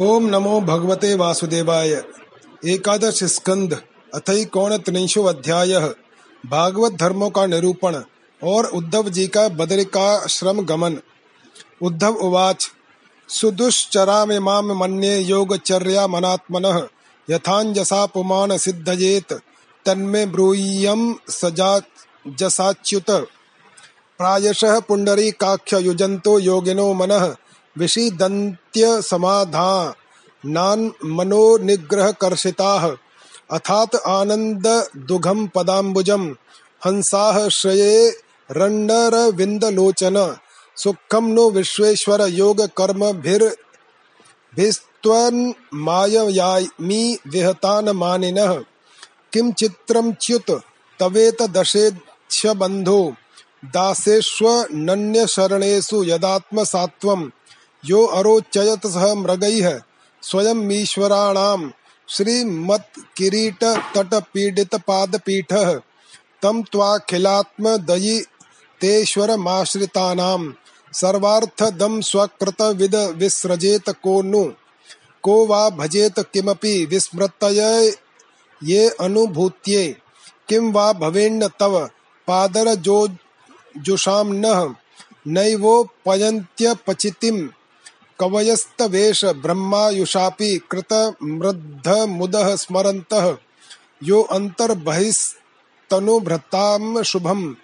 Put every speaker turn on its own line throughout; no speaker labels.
ओम नमो भगवते वासुदेवाय। एकादश स्कंद, अथई त्रिंशो अध्याय। भागवत धर्मों का निरूपण और उद्धव जी का बदरिकाश्रम गमन। उद्धव उवाच, सुदुश्चरामिमां मन्ये योगचर्या मनात्मनः, यथांजसा पुमान सिद्धयेत, तन्मे ब्रूय्यं सजाजसाच्युत प्रायशः पुण्डरीकाख्य युजन्तो योगिनो मनः समाधानान् मनो निग्रह कर्षिताः अथात आनंद दुघम पदाम्बुजम हंसाः श्रये रण्डरविन्दलोचन सुखम नो विश्वेश्वर योग कर्म भीर भिस्त्वन्माययामि विहतान मानिनः किं चित्रं च्युत तवेत दशेच्छ बन्धो दासेष्वनन्यशरणेषु यदात्मसात्वम्। यो अरोचयत सह मृगैः स्वयं ईश्वराणाम श्रीमत् किरीट तट पीडित पाद पीठ तम त्वाखिलात्म दयि तेश्वर माश्रितानाम सर्वार्थ दम स्वकृत विद विसृजेत को नु को वा भजेत किमपि विस्मृतय ये अनुभूत्ये किम वा भवेन्न तव पादर जो जुषाम न नैवो कवयस्तवेश ब्रह्मायुषापि कृतमृद्धमुदः स्मरन्तः। यो अन्तर्बहिस्तनुभृतां शुभं।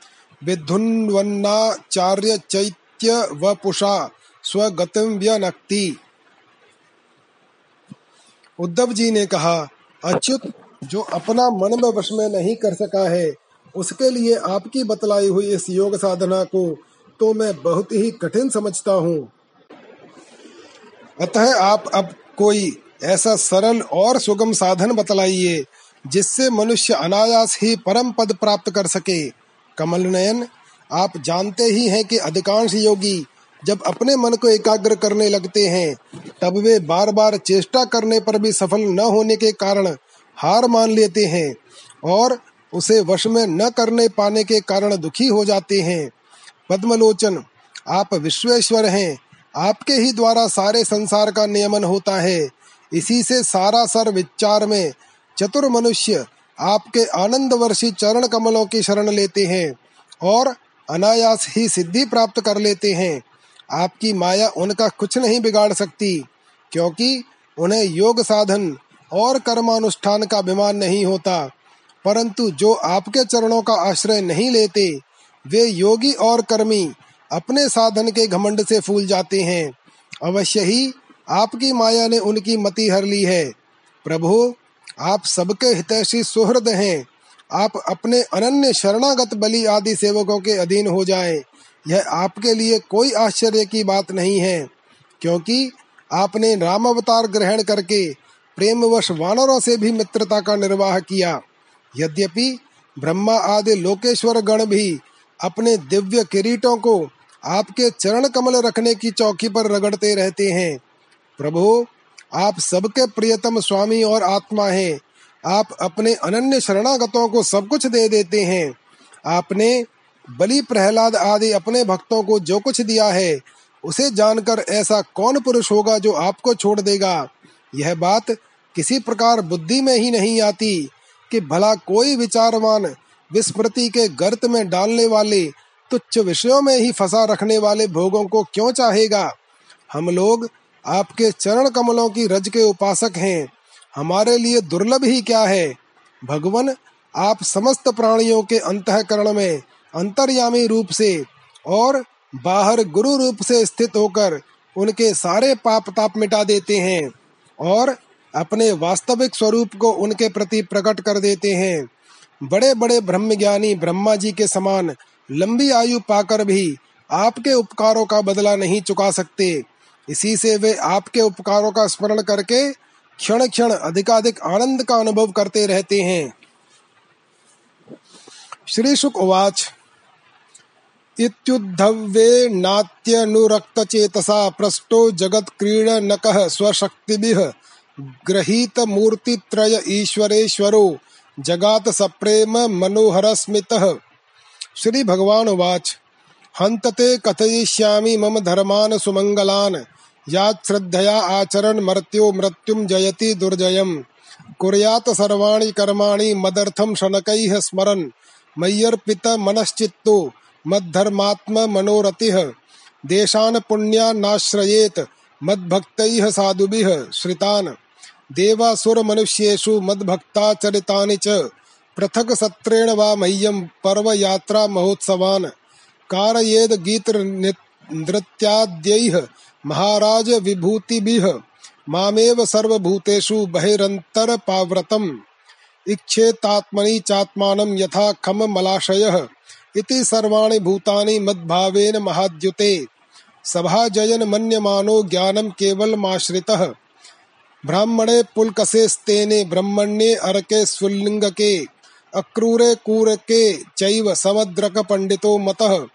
विधुन्वन्नाचार्यचैत्यवपुषा स्वगतिं व्यनक्ति। उद्धव जी ने कहा, अच्युत, जो अपना मन में वश में नहीं कर सका है, उसके लिए आपकी बतलाई हुई इस योग साधना को तो मैं बहुत ही कठिन समझता हूँ। अतः आप अब कोई ऐसा सरल और सुगम साधन बतलाइए, जिससे मनुष्य अनायास ही परम पद प्राप्त कर सके। कमल नयन, आप जानते ही हैं कि अधिकांश योगी जब अपने मन को एकाग्र करने लगते हैं, तब वे बार बार चेष्टा करने पर भी सफल न होने के कारण हार मान लेते हैं और उसे वश में न करने पाने के कारण दुखी हो जाते हैं। पद्मलोचन, आप विश्वेश्वर हैं आपके ही द्वारा सारे संसार का नियमन होता है। इसी से सारा सर विचार में चतुर मनुष्य आपके आनंद वर्षी चरण कमलों की शरण लेते हैं और अनायास ही सिद्धि प्राप्त कर लेते हैं। आपकी माया उनका कुछ नहीं बिगाड़ सकती, क्योंकि उन्हें योग साधन और कर्मानुष्ठान का अभिमान नहीं होता। परंतु जो आपके चरणों का आश्रय नहीं लेते, वे योगी और कर्मी अपने साधन के घमंड से फूल जाते हैं। अवश्य ही आपकी माया ने उनकी मति हर ली है। प्रभु, आप सबके हितैषी सुहृद हैं। आप अपने अनन्य शरणागत बलि आदि सेवकों के अधीन हो जाएँ। यह आपके लिए कोई आश्चर्य की बात नहीं है, क्योंकि आपने राम अवतार ग्रहण करके प्रेमवश वानरों से भी मित्रता का निर्वाह किया। यद्यपि ब्रह्मा आदि लोकेश्वर गण भी अपने दिव्य किरीटों को आपके चरण कमल रखने की चौकी पर रगड़ते रहते हैं। प्रभु, आप सबके प्रियतम स्वामी और आत्मा हैं। आप अपने अनन्य शरणागतों को सब कुछ दे देते हैं। आपने बलि प्रहलाद आदि अपने भक्तों को जो कुछ दिया है, उसे जानकर ऐसा कौन पुरुष होगा जो आपको छोड़ देगा? यह बात किसी प्रकार बुद्धि में ही नहीं आती कि भला कोई विचारवान विस्मृति के गर्त में डालने वाले, तुच्छ विषयों में ही फंसा रखने वाले भोगों को क्यों चाहेगा? हम लोग आपके चरण कमलों की रज के उपासक हैं। हमारे लिए दुर्लभ ही क्या है? भगवान आप समस्त प्राणियों के अंतकरण में, अंतर्यामी रूप से और बाहर गुरु रूप से स्थित होकर उनके सारे पाप ताप मिटा देते हैं और अपने वास्तविक स्वरूप को उनके प्रति प्रकट कर देते हैं। बड़े बड़े ब्रह्म ज्ञानी ब्रह्मा जी के समान लंबी आयु पाकर भी आपके उपकारों का बदला नहीं चुका सकते। इसी से वे आपके उपकारों का स्मरण करके क्षण क्षण अधिकाधिक आनंद का अनुभव करते रहते हैं। श्री शुक उवाच इत्युद्धव्ये नात्यनुरक्तचेतसा पृष्टो जगत्क्रीडनकः स्वशक्तिभिः गृहीतमूर्तित्रय ईश्वरेश्वरो। जगात सप्रेम मनोहरस्मितः श्री भगवान वाच हंतते कथयिष्यामि मम धर्मान सुमंगलान या श्रद्धया आचरण मर्त्यो मृत्युम जयति दुर्जयम। कुर्यात सर्वाणि कर्माणि मदर्थम शनकैः स्मरन्। मय्यर्पित मनश्चित्तो मद्धर्मात्म मनोरतिः। देशान पुण्यान्नाश्रयेत मद्भक्तैः साधुभिः श्रितान्। देवासुर मनुष्येषु मद्भक्ताचरितानि च। पृथक सत्रेण वा मह्यं पर्व यात्रा महोत्सवान्। कारयेद गीत नृत्याद्यैः महाराज विभूतिभिः। मामेव सर्वभूतेषु बहिरन्तरपाव्रतम् इच्छेतात्मनि चात्मानं यथा खम मलाशयः। इति सर्वाणि भूतानि मद्भावेन महाद्युते। सभाजयन मन्यमानो ज्ञानं केवलमाश्रितः। ब्राह्मणे पुलकसेस्तेने ब्रह्मण्ये अरके स्वलिङ्गके अक्रूरे कूरके चैव समद्रक पंडितो मतः।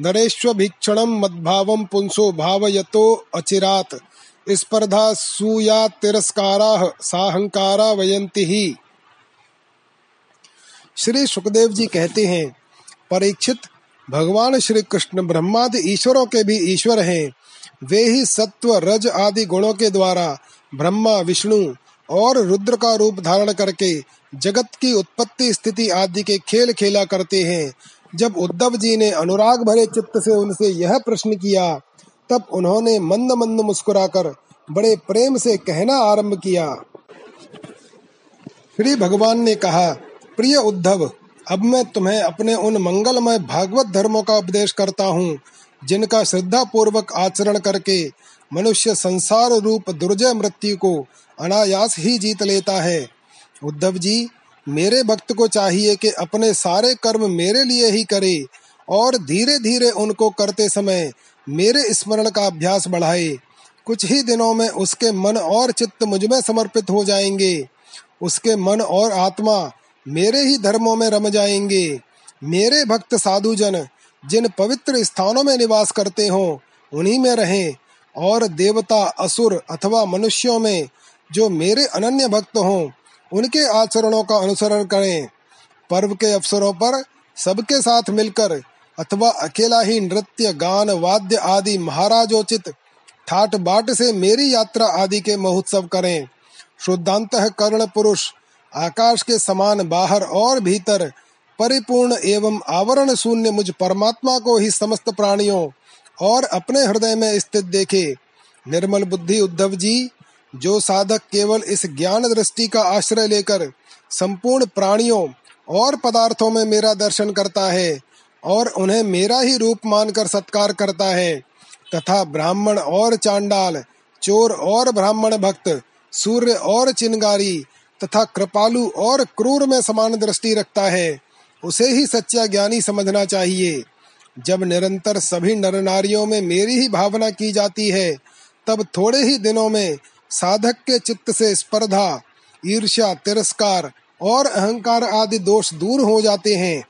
नरेष्वभीक्षणं मद्भावं पुंसो भावयतो अचिरात्। स्पर्धा सूया तिरस्काराः, साहंकारा वयंती ही। श्री सुखदेव जी कहते हैं, परीक्षित, भगवान श्री कृष्ण ब्रह्मादि ईश्वरों के भी ईश्वर हैं। वे ही सत्व, रज आदि गुणों के द्वारा ब्रह्मा, विष्णु और रुद्र का रूप धारण करके जगत की उत्पत्ति स्थिति आदि के खेल खेला करते हैं। जब उद्धव जी ने अनुराग भरे चित्त से उनसे यह प्रश्न किया, तब उन्होंने मंद मंद मुस्कुराकर बड़े प्रेम से कहना आरंभ किया। श्री भगवान ने कहा, प्रिय उद्धव, अब मैं तुम्हें अपने उन मंगलमय भागवत धर्मों का उपदेश करता हूँ, जिनका श्रद्धा पूर्वक आचरण करके मनुष्य संसार रूप दुर्जय मृत्यु को अनायास ही जीत लेता है। उद्धव जी, मेरे भक्त को चाहिए कि अपने सारे कर्म मेरे लिए ही करे और धीरे धीरे उनको करते समय मेरे स्मरण का अभ्यास बढ़ाए। कुछ ही दिनों में उसके मन और चित्त मुझमें समर्पित हो जाएँगे। उसके मन और आत्मा मेरे ही धर्मों में रम जाएँगे। मेरे भक्त साधु जन जिन पवित्र स्थानों में निवास करते हो, उन्हीं में रहें। और देवता, असुर अथवा मनुष्यों में जो मेरे अनन्य भक्त हों, उनके आचरणों का अनुसरण करें। पर्व के अवसरों पर सबके साथ मिलकर अथवा अकेला ही नृत्य, गान, वाद्य आदि महाराजोचित ठाट बाट से मेरी यात्रा आदि के महोत्सव करें। शुद्धांत कर्ण पुरुष, आकाश के समान बाहर और भीतर, परिपूर्ण एवं आवरण शून्य मुझ परमात्मा को ही समस्त प्राणियों और अपने हृदय में स्थित देखे। निर्मल बुद्धि उद्धव जी, जो साधक केवल इस ज्ञान दृष्टि का आश्रय लेकर संपूर्ण प्राणियों और पदार्थों में मेरा दर्शन करता है और उन्हें मेरा ही रूप मानकर सत्कार करता है, तथा ब्राह्मण और चांडाल, चोर और ब्राह्मण भक्त, सूर्य और चिनगारी तथा कृपालु और क्रूर में समान दृष्टि रखता है, उसे ही सच्चा ज्ञानी समझना चाहिए। जब निरंतर सभी नर नारियों में मेरी ही भावना की जाती है, तब थोड़े ही दिनों में साधक के चित्त से स्पर्धा, ईर्ष्या, तिरस्कार और अहंकार आदि दोष दूर हो जाते हैं।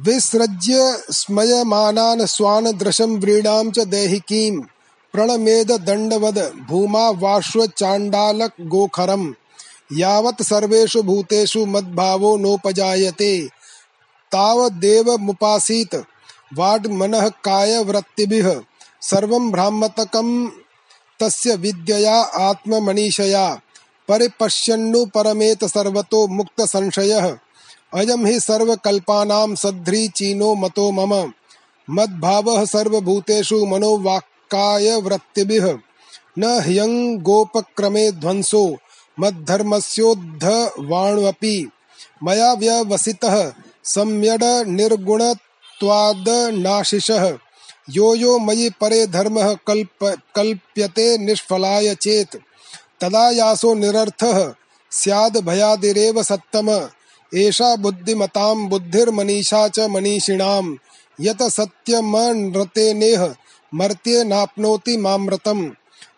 विसृज्य स्मयमानान् स्वान् दृशम व्रीडां च देहिकीं, प्रणमेद दंडवद भूमा वाश्व चाण्डालक गोखरम्। यावत् सर्वेषु भूतेषु मद्भावो नोपजायते। तावदेव मुपासीत वाड मनः काय वृत्तिभिः। सर्वं भ्रामतकं तस्य विद्यया आत्ममनीषया। परिपश्यन्नु परमेत सर्वतो मुक्त संशयः। अयम ही सर्वकल्पानां सध्री चीनो मतो मम। मद्भावः सर्वभूतेषु मनोवाक्काय वृत्तिभिः। न ह्यं गोपक्रमे ध्वंसो। मद्धर्मस्योद्धवाण्वपि मया व्यवसितः सम्यड यो यो मयि परे धर्मः कल्प, कल्प्यते निष्फलाय चेत्। तदा यासो निरर्थः, स्याद् भयादिरेव सत्तम। एषा बुद्धिमतां बुद्धिर्मनीषा च मनीषिणां यत सत्यमनृतेनेह, मर्त्ये नाप्नोति मामृतम्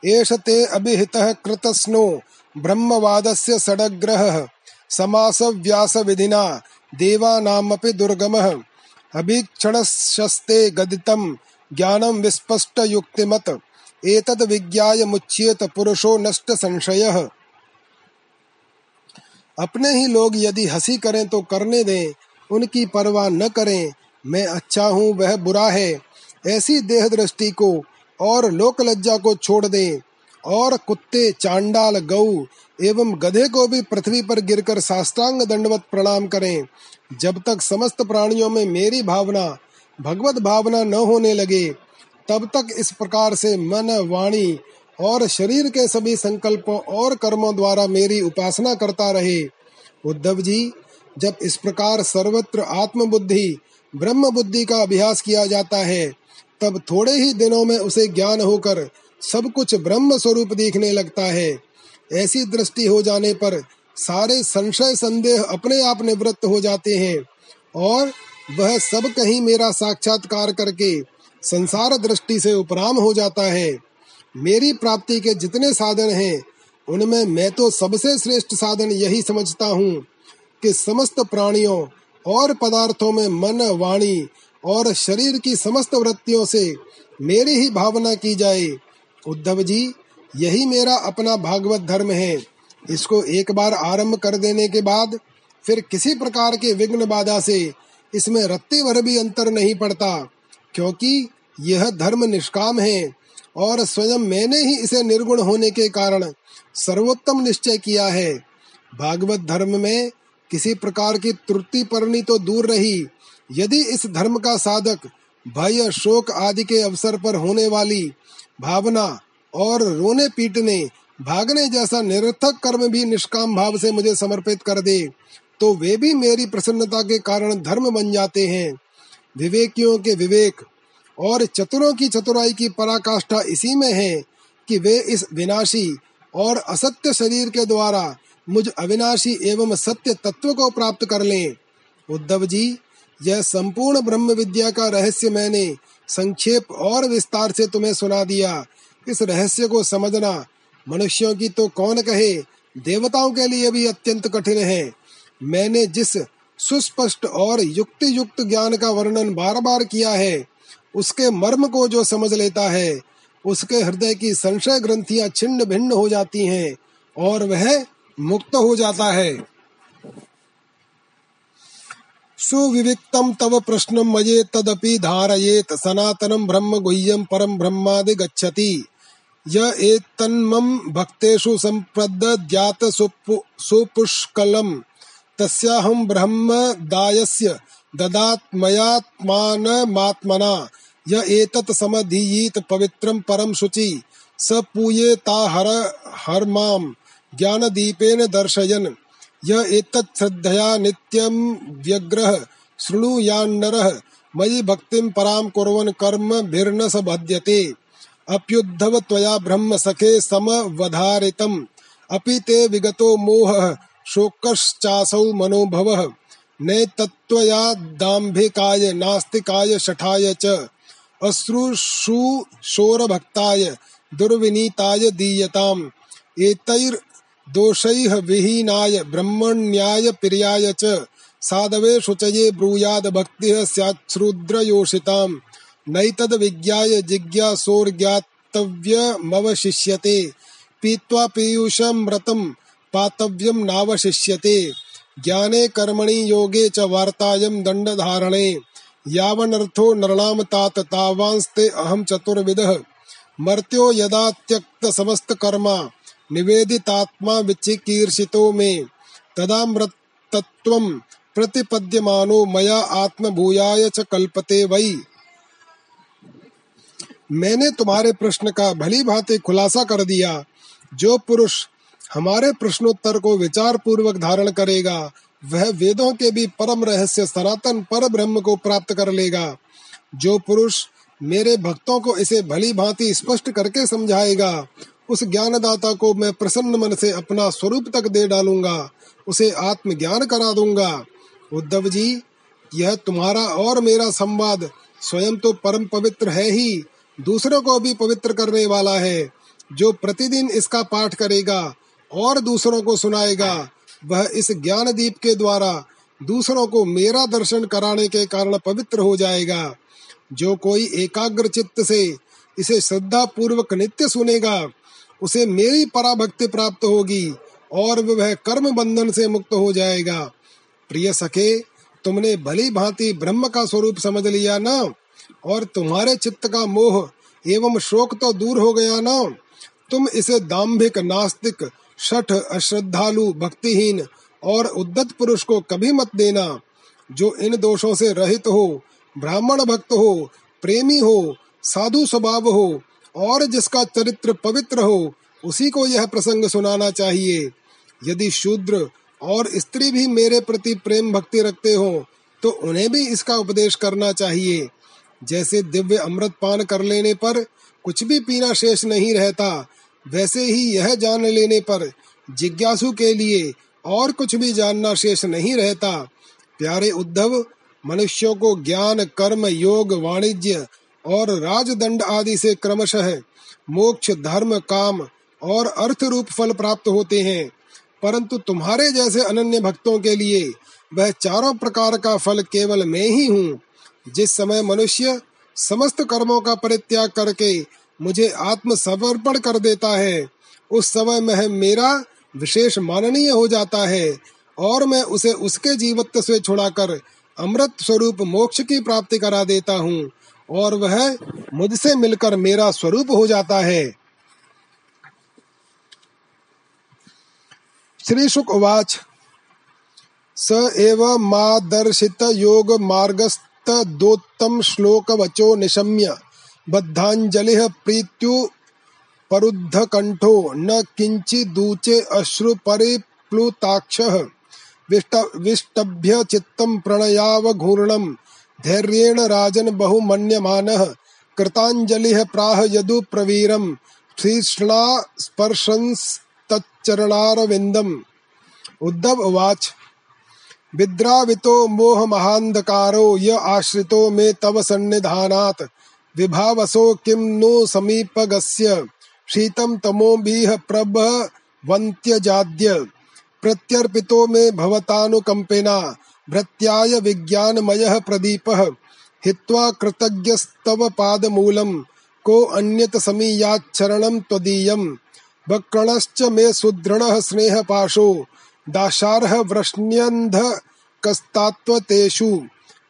एष ते अभिहितः कृतस्नो ब्रह्मवादस्य सडग्रहः समासव्यासविधिना, देवानामपि दुर्गमः। अभीक्षणशस्ते गदितं ज्ञानं विस्पष्टयुक्तिमत्। एतद् विज्ञाय मुच्येत पुरुषो नष्ट संशयः। अपने ही लोग यदि हँसी करें तो करने दें, उनकी परवाह न करें, मैं अच्छा हूँ, वह बुरा है। ऐसी देह दृष्टि को और लोक लज्जा को छोड़ दें और कुत्ते, चांडाल, गऊ एवं गधे को भी पृथ्वी पर गिरकर साष्टांग दंडवत प्रणाम करें। जब तक समस्त प्राणियों में मेरी भावना, भगवत भावना न होने लगे, तब तक इस प्रकार से मन, वाणी और शरीर के सभी संकल्पों और कर्मों द्वारा मेरी उपासना करता रहे। उद्धव जी, जब इस प्रकार सर्वत्र आत्म बुद्धि ब्रह्म बुद्धि का अभ्यास किया जाता है, तब थोड़े ही दिनों में उसे ज्ञान होकर सब कुछ ब्रह्म स्वरूप देखने लगता है। ऐसी दृष्टि हो जाने पर सारे संशय संदेह अपने आप निवृत्त हो जाते हैं और वह सब कहीं मेरा साक्षात्कार करके संसार दृष्टि से उपराम हो जाता है। मेरी प्राप्ति के जितने साधन हैं, उनमें मैं तो सबसे श्रेष्ठ साधन यही समझता हूँ कि समस्त प्राणियों और पदार्थों में मन, वाणी और शरीर की समस्त वृत्तियों से मेरी ही भावना की जाए। उद्धव जी, यही मेरा अपना भागवत धर्म है। इसको एक बार आरंभ कर देने के बाद, फिर किसी प्रकार के विघ्न बाधा से इसमें रत्ती भर भी अंतर नहीं पड़ता, क्योंकि यह धर्म निष्काम है और स्वयं मैंने ही इसे निर्गुण होने के कारण सर्वोत्तम निश्चय किया है। भागवत धर्म में किसी प्रकार की त्रुटि परनी तो दूर रही। यदि इस धर्म का साधक, भय, शोक आदि के अवसर पर होने वाली भावना और रोने पीटने, भागने जैसा निरर्थक कर्म भी निष्काम भाव से मुझे समर्पित कर दे तो वे भी मेरी प्रसन्नता के कारण धर्म बन जाते हैं। विवेकियों के विवेक और चतुरों की चतुराई की पराकाष्ठा इसी में है कि वे इस विनाशी और असत्य शरीर के द्वारा मुझ अविनाशी एवं सत्य तत्व को प्राप्त कर लें। उद्धव जी, यह संपूर्ण ब्रह्म विद्या का रहस्य मैंने संक्षेप और विस्तार से तुम्हें सुना दिया। इस रहस्य को समझना, मनुष्यों की तो कौन कहे, देवताओं के लिए भी अत्यंत कठिन है। मैंने जिस सुस्पष्ट और युक्ति युक्त ज्ञान का वर्णन बार बार किया है, उसके मर्म को जो समझ लेता है, उसके हृदय की संशय ग्रंथियाँ छिन्न भिन्न हो जाती हैं और वह मुक्त हो जाता है। सुविविक्तम तव प्रश्न मये तदपि धारयेत। सनातनम ब्रह्म गुह्यम परम ब्रह्मादि गच्छति। य एतन्मम भक्तेषु संप्रदद्यात सुपुष्कलम। तस्याहं ब्रह्म दायस्य ददात्मयात्मानमात्मना। य एतत् समधीयीत पवित्रं परम शुचि। स पूयेता हर हर्माम। ज्ञान दीपेन दर्शयन। य एतत् श्रद्धया नित्यं व्यग्रह मयि भक्तिं परां कुर्वन् कर्म भिर्न स बध्यते। अप्युद्धव त्वया ब्रह्म सखे समवधारितम्। अपि ते विगतो मोहः, शोकश्चासौ मनोभवः। नैतत्त्वया दाम्भिकाय, नास्तिकाय, शठाय च। दुर्विनीताय दीयताम्। एतैर् दोषैः विहीनाय, ब्रह्मण्याय प्रियाय च। साधवे शुचये ब्रूयाद भक्तिः नैतद् विज्ञाय जिज्ञासोर्ज्ञातव्यमवशिष्यते। पीत्वा पीयूषमृतं पातव्यं नावशिष्यते। ज्ञाने कर्मणि योगे च वार्तायं दण्डधारणे। यावनर्थो नृणां तात तावांस्ते अहं चतुर्विधः। मर्त्यो यदा त्यक्त समस्त कर्मा निवेदितात्मा विचिकीर्षितो मे। तदा मृतत्वं प्रतिपद्यमानो मया आत्मभूयाय च कल्पते वै। मैंने तुम्हारे प्रश्न का भली भांति खुलासा कर दिया। जो पुरुष हमारे प्रश्नोत्तर को विचार पूर्वक धारण करेगा, वह वेदों के भी परम रहस्य सनातन पर ब्रह्म को प्राप्त कर लेगा। जो पुरुष मेरे भक्तों को इसे भली भांति स्पष्ट करके समझाएगा उस ज्ञानदाता को मैं प्रसन्न मन से अपना स्वरूप तक दे डालूँगा, उसे आत्मज्ञान करा दूँगा। उद्धव जी, यह तुम्हारा और मेरा संवाद स्वयं तो परम पवित्र है ही, दूसरों को भी पवित्र करने वाला है। जो प्रतिदिन इसका पाठ करेगा और दूसरों को सुनाएगा, वह इस ज्ञान दीप के द्वारा दूसरों को मेरा दर्शन कराने के कारण पवित्र हो जाएगा। जो कोई एकाग्र चित्त से इसे श्रद्धा पूर्वक नित्य सुनेगा उसे मेरी पराभक्ति प्राप्त होगी और वह कर्म बंधन से मुक्त हो जाएगा। प्रिय सखे, तुमने भली भांति ब्रह्म का स्वरूप समझ लिया ना? और तुम्हारे चित्त का मोह एवं शोक तो दूर हो गया ना? तुम इसे दाम्भिक, नास्तिक, शठ, अश्रद्धालु, भक्तिहीन और उद्दत पुरुष को कभी मत देना। जो इन दोषों से रहित हो, ब्राह्मण भक्त हो, प्रेमी हो, साधु स्वभाव हो और जिसका चरित्र पवित्र हो, उसी को यह प्रसंग सुनाना चाहिए। यदि शूद्र और स्त्री भी मेरे प्रति प्रेम भक्ति रखते हो तो उन्हें भी इसका उपदेश करना चाहिए। जैसे दिव्य अमृत पान कर लेने पर कुछ भी पीना शेष नहीं रहता, वैसे ही यह जान लेने पर जिज्ञासु के लिए और कुछ भी जानना शेष नहीं रहता। प्यारे उद्धव, मनुष्यों को ज्ञान, कर्म, योग, वाणिज्य और राजदंड आदि से क्रमशः मोक्ष, धर्म, काम और अर्थ रूप फल प्राप्त होते हैं। परंतु तुम्हारे जैसे अनन्य भक्तों के लिए वह चारों प्रकार का फल केवल मैं ही हूँ। जिस समय मनुष्य समस्त कर्मों का परित्याग करके मुझे आत्म समर्पण कर देता है, उस समय में मेरा विशेष माननीय हो जाता है और मैं उसे उसके जीवत्व से छुड़ाकर अमृत स्वरूप मोक्ष की प्राप्ति करा देता हूँ। और वह मुझसे मिलकर मेरा स्वरूप हो जाता है। श्री शुक उवाच स एव मादर्शित योग मार्गस्त दोत्तम श्लोक वचो निशम्य, बद्धांजलि प्रीत्यु परुद्ध कंठो न किंचिदूचे अश्रु परिप्लुताक्ष विष्टभ्य चित्तम प्रणयावघूर्णम धैर्येण राजन बहुमन्यमानः कृतांजलिः प्राह यदु प्रवीरम श्रीष्णा स्पर्शंस्तच्चरणारविन्दम्। उद्धव उवाच, विद्रावितो मोह महांधकारो य आश्रितो मे तव सन्निधानात्। विभावसो किं नो समीपगस्य शीतम तमोभिः प्रभवन्त्यजाद्य। प्रत्यर्पितो मे भवतानुकम्पेना भृत्याय विज्ञानमयः प्रदीपः। हित्वा कृतज्ञस्तव पादमूलम्। को अन्यत समीयाच्छरणं त्वदीयम्। वक्रणश्च मे सुदृढः स्नेहपाशो। दाशार्ह वृष्ण्यन्ध कस्तात्वतेषु।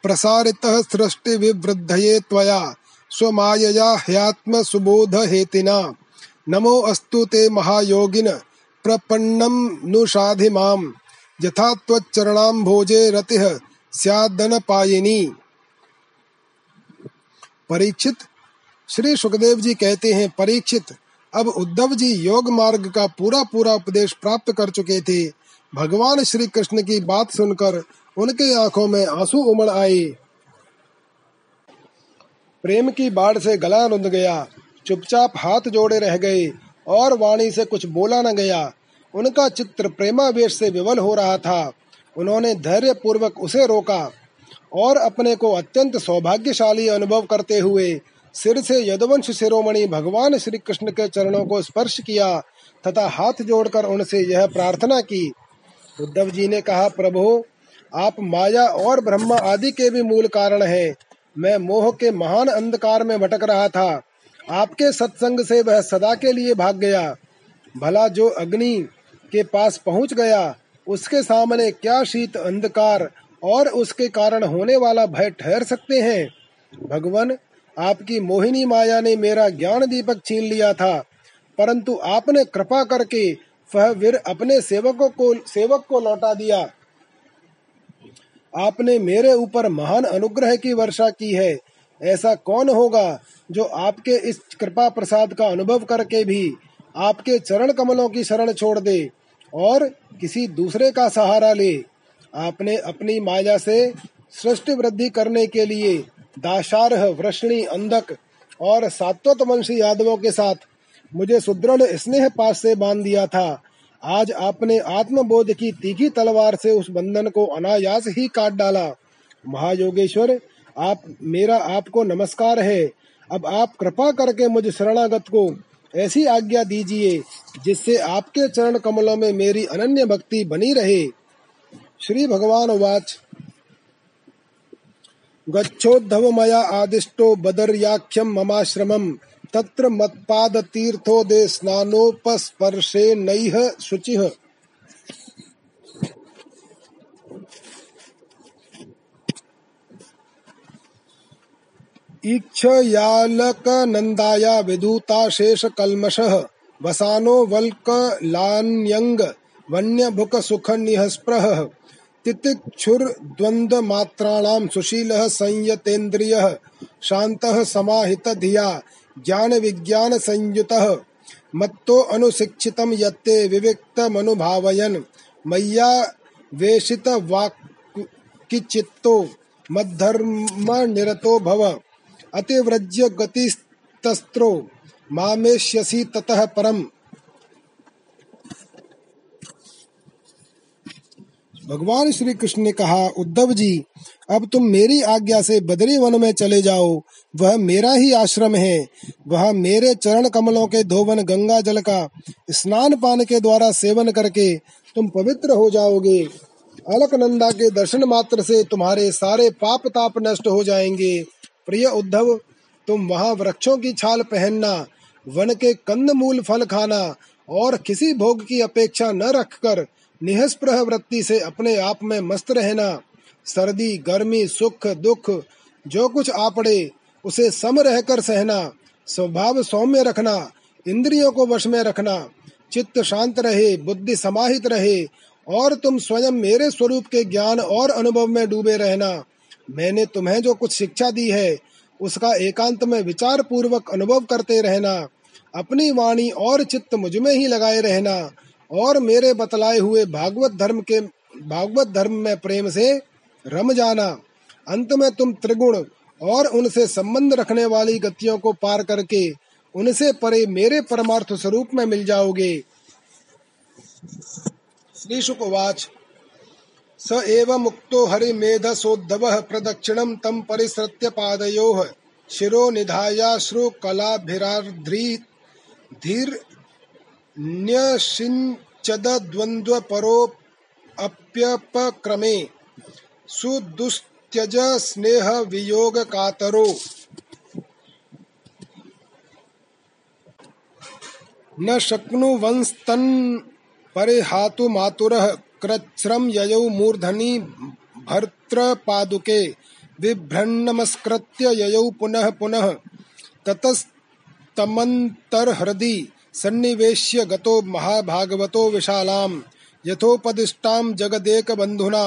प्रसारितः सृष्टिविवृद्धये त्वया। स्वमायया ह्यात्म सुबोध हेतिना नमो अस्तु ते महायोगिन। प्रपन्नं नुषाधि यथा भोजे रतिः स्यादन पायिनी परीक्षित, श्री सुखदेव जी कहते हैं, परीक्षित, अब उद्धव जी योग मार्ग का पूरा पूरा उपदेश प्राप्त कर चुके थे। भगवान श्री कृष्ण की बात सुनकर उनके आँखों में आँसू उमड़ आए। प्रेम की बाढ़ से गला रुंध गया, चुपचाप हाथ जोड़े रह गए और वाणी से कुछ बोला न गया। उनका चित्र प्रेमावेश से विवल हो रहा था। उन्होंने धैर्य पूर्वक उसे रोका और अपने को अत्यंत सौभाग्यशाली अनुभव करते हुए सिर से यदुवंश शिरोमणि भगवान श्री कृष्ण के चरणों को स्पर्श किया तथा हाथ जोड़कर उनसे यह प्रार्थना की। उद्धव जी ने कहा, प्रभु, आप माया और ब्रह्मा आदि के भी मूल कारण हैं। मैं मोह के महान अंधकार में भटक रहा था। आपके सत्संग से वह सदा के लिए भाग गया। भला जो अग्नि के पास पहुँच गया। उसके सामने क्या शीत अंधकार और उसके कारण होने वाला भय ठहर सकते हैं? भगवान, आपकी मोहिनी माया ने मेरा ज्ञान दीपक छीन लिया था, परंतु आपने कृपा करके वीर अपने सेवकों को, सेवक को लौटा दिया। आपने मेरे ऊपर महान अनुग्रह की वर्षा की है। ऐसा कौन होगा जो आपके इस कृपा प्रसाद का अनुभव करके भी आपके चरण कमलों की शरण छोड़ दे? और किसी दूसरे का सहारा ले, आपने अपनी माया से सृष्टि वृद्धि करने के लिए दाशारह वृष्णि, अंधक और सात्वत वंशी यादवों के साथ मुझे सुदृढ़ स्नेह पास से बाँध दिया था। आज आपने आत्मबोध की तीखी तलवार से उस बंधन को अनायास ही काट डाला। महायोगेश्वर, आप, मेरा आपको नमस्कार है। अब आप कृपा करके मुझ शरणागत को ऐसी आज्ञा दीजिए, जिससे आपके चरण कमलों में मेरी अनन्य भक्ति बनी रहे। श्री भगवान वाच गच्छोद्धव मया आदिष्टो बदर्याख्यम ममाश्रमम तत्र मत्पाद तीर्थोदे स्नानोपस्पर्शे नैह शुचिः। इक्षयालकनन्दाया विधूताशेषकल्मषः वसानो वल्कलान्यङ्ग वन्यभुकसुखनिःस्पृहः तितिक्षुर्द्वन्द्वमात्राणां सुशीलः संयतेन्द्रियः। शान्तः समाहितधिया ज्ञानविज्ञानसंयुतः। मत्तो अनुशिक्षितं यत्ते विविक्तमनुभावयन्। मय्या वेशितवाक्चित्तो मद्धर्मनिरतो भव। अतिव्रज्य गतिस्तस्त्रो मामेष्यसि ततः परम्। भगवान श्री कृष्ण ने कहा, उद्धव जी, अब तुम मेरी आज्ञा से बदरी वन में चले जाओ। वह मेरा ही आश्रम है। वह मेरे चरण कमलों के धोवन गंगा जल का स्नान पान के द्वारा सेवन करके तुम पवित्र हो जाओगे। अलकनंदा के दर्शन मात्र से तुम्हारे सारे पाप ताप नष्ट हो जाएँगे। प्रिय उद्धव, तुम वहाँ वृक्षों की छाल पहनना, वन के कंद मूल फल खाना, और किसी भोग की अपेक्षा न रखकर निहस्प्रह वृत्ति से अपने आप में मस्त रहना। सर्दी, गर्मी, सुख, दुख, जो कुछ आ पड़े उसे सम रहकर सहना। स्वभाव सौम्य रखना, इंद्रियों को वश में रखना। चित्त शांत रहे, बुद्धि समाहित रहे, और तुम स्वयं मेरे स्वरूप के ज्ञान और अनुभव में डूबे रहना। मैंने तुम्हें जो कुछ शिक्षा दी है, उसका एकांत में विचार पूर्वक अनुभव करते रहना, अपनी वाणी और चित्त मुझमें ही लगाए रहना, और मेरे बतलाए हुए भागवत धर्म के, भागवत धर्म में प्रेम से रम जाना। अंत में तुम त्रिगुण और उनसे संबंध रखने वाली गतियों को पार करके उनसे परे मेरे परमार्थ स्वरूप में मिल जाओगे। श्री शुकवाच स एव मुक्तो हरिमेधसोद्धवः प्रदक्षिणं तं परिसृत्य पादयोः शिरो निधायाश्रु कलाभिरार्ध्री धीर न्यषिञ्चदद्वन्द्वपरोऽप्यपक्रमे सुदुस्त्यज कातरो न शक्नुवंस्तन् परिहातु मातुरः कृच्छ्रं ययौ मूर्धनि भर्तृपादुके बिभ्रन्नमस्कृत्य ययौ पुनः पुनः। ततस्तमन्तर्हृदि सन्निवेश्य गतो महाभागवतो यथोपदिष्टां जगदेक बंधुना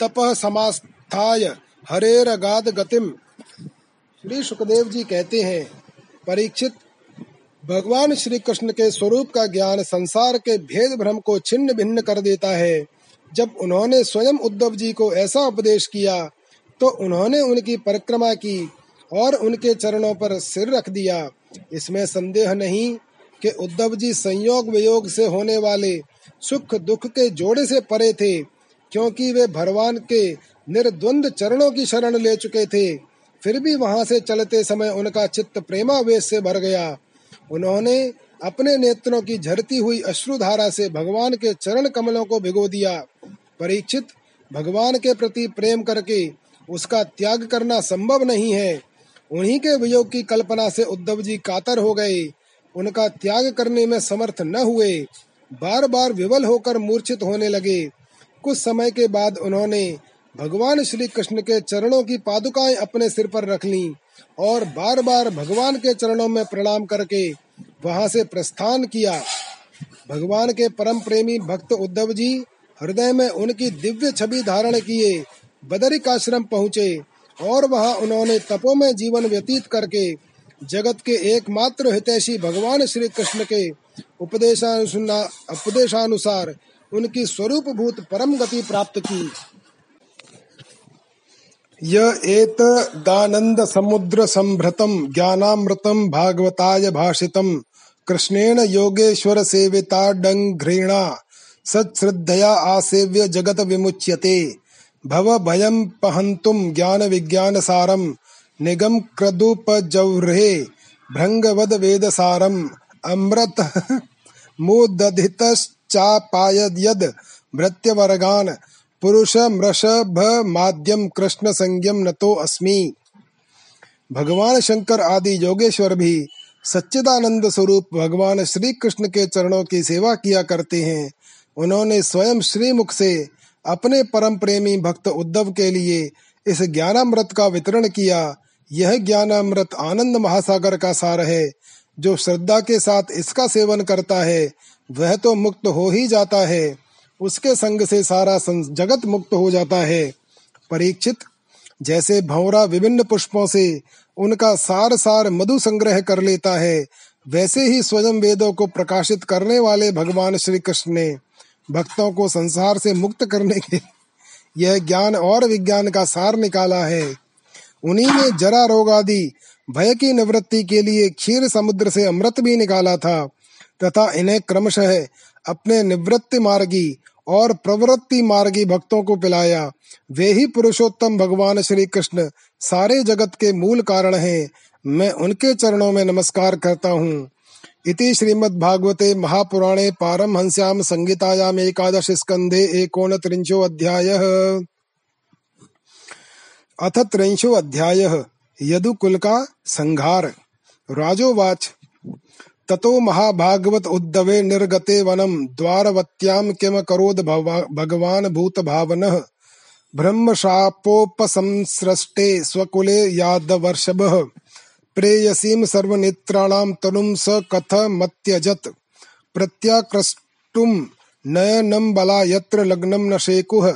तपः समास्थाय हरेरगाद गतिम श्री सुखदेव जी कहते हैं, परीक्षित भगवान श्री कृष्ण के स्वरूप का ज्ञान संसार के भेद भ्रम को छिन्न भिन्न कर देता है। जब उन्होंने स्वयं उद्धव जी को ऐसा उपदेश किया तो उन्होंने उनकी परिक्रमा की और उनके चरणों पर सिर रख दिया। इसमें संदेह नहीं कि उद्धव जी संयोग वियोग से होने वाले सुख दुख के जोड़े से परे थे, क्योंकि वे भगवान के निर्द्वंद चरणों की शरण ले चुके थे। फिर भी वहाँ से चलते समय उनका चित्त प्रेमावेश से भर गया। उन्होंने अपने नेत्रों की झरती हुई अश्रुधारा से भगवान के चरण कमलों को भिगो दिया। परीक्षित, भगवान के प्रति प्रेम करके उसका त्याग करना संभव नहीं है। उन्हीं के वियोग की कल्पना से उद्धव जी कातर हो गए। उनका त्याग करने में समर्थ न हुए। बार बार विवल होकर मूर्छित होने लगे। कुछ समय के बाद उन्होंने भगवान श्री कृष्ण के चरणों की पादुकाएँ अपने सिर पर रख ली और बार बार भगवान के चरणों में प्रणाम करके वहाँ से प्रस्थान किया। भगवान के परम प्रेमी भक्त उद्धव जी हृदय में उनकी दिव्य छवि धारण किए, बदरिक आश्रम पहुँचे और वहाँ उन्होंने तपो में जीवन व्यतीत करके जगत के एकमात्र हितैषी भगवान श्री कृष्ण के उपदेशानुसार उनकी स्वरूप भूत परम गति प्राप्त की। य एत दानंद समुद्र संभृतम ज्ञानामृतम भागवताय भाषितम। कृष्णेन योगेश्वर सेविता डंघ्रेणा सत्श्रद्धया आसेव्य जगत विमुच्यते। भव भयं पहंतुम ज्ञान विज्ञान सारम निगम क्रदुपजौह्रे। भृङ्गवद वेदसारम्। अमृत मुदधितश्चापायद्यद् भृत्यवर्गान्। पुरुषमृषभमाद्यं कृष्ण संज्ञम नतो अस्मि। भगवान शंकर आदि योगेश्वर भी सच्चिदानंद स्वरूप भगवान श्री कृष्ण के चरणों की सेवा किया करते हैं। उन्होंने स्वयं श्रीमुख से अपने परम प्रेमी भक्त उद्धव के लिए इस ज्ञानामृत का वितरण किया। यह ज्ञानामृत आनंद महासागर का सार है। जो श्रद्धा के साथ इसका सेवन करता है, वह तो मुक्त हो ही जाता है। उसके संग से सारा जगत मुक्त हो जाता है। परीक्षित, जैसे भौरा विभिन्न पुष्पों से उनका सार सार मधु संग्रह कर लेता है, वैसे ही स्वयं वेदों को प्रकाशित करने वाले भगवान श्री कृष्ण ने भक्तों को संसार से मुक्त करने के यह ज्ञान और विज्ञान का सार निकाला है। उन्हीं ने जरा रोग आदि, भय की निवृत्ति के लिए क्षीर समुद्र से अमृत भी निकाला था, तथा इन्हें क्रमशः अपने निवृत्ति मार्गी और प्रवृत्ति मार्गी भक्तों को पिलाया। वे ही पुरुषोत्तम भगवान श्री कृष्ण सारे जगत के मूल कारण हैं। मैं उनके चरणों में नमस्कार करता हूँ। इति श्रीमद्भागवते महापुराणे पारमहंस्याम संगीतायाम एकादश स्कंधे एकोनत्रिंशो अध्याय। अथ त्रिंशो अध्यायः। यदुकुल का संघार। राजोवाच। ततो महाभागवत उद्धवे निर्गते वनम, द्वारवत्याम किम करोद भगवान भूत भावन ब्रह्म शापोपसंसृष्टे स्वकुले यादवर्षभ। प्रेयसीम सर्वनेत्राणाम तनुम स कथ मत्यजत प्रत्याकृष्टुम नयनम बला यत्र लग्नम न शेकुः।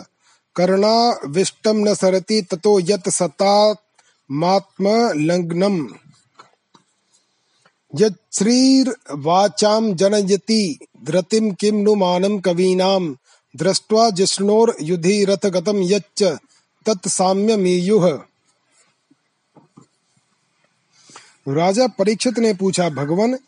कर्णाविष्टम न सरति ततो यत सतात्मात्म लग्नम यच्छ्रीर्वाचां जनयति धृतिं किं नु मानं कवीनां दृष्ट्वा जिष्णोर्युधिरथगतं यच्च तत्साम्यमीयुः। राजा परीक्षित ने पूछा, भगवान,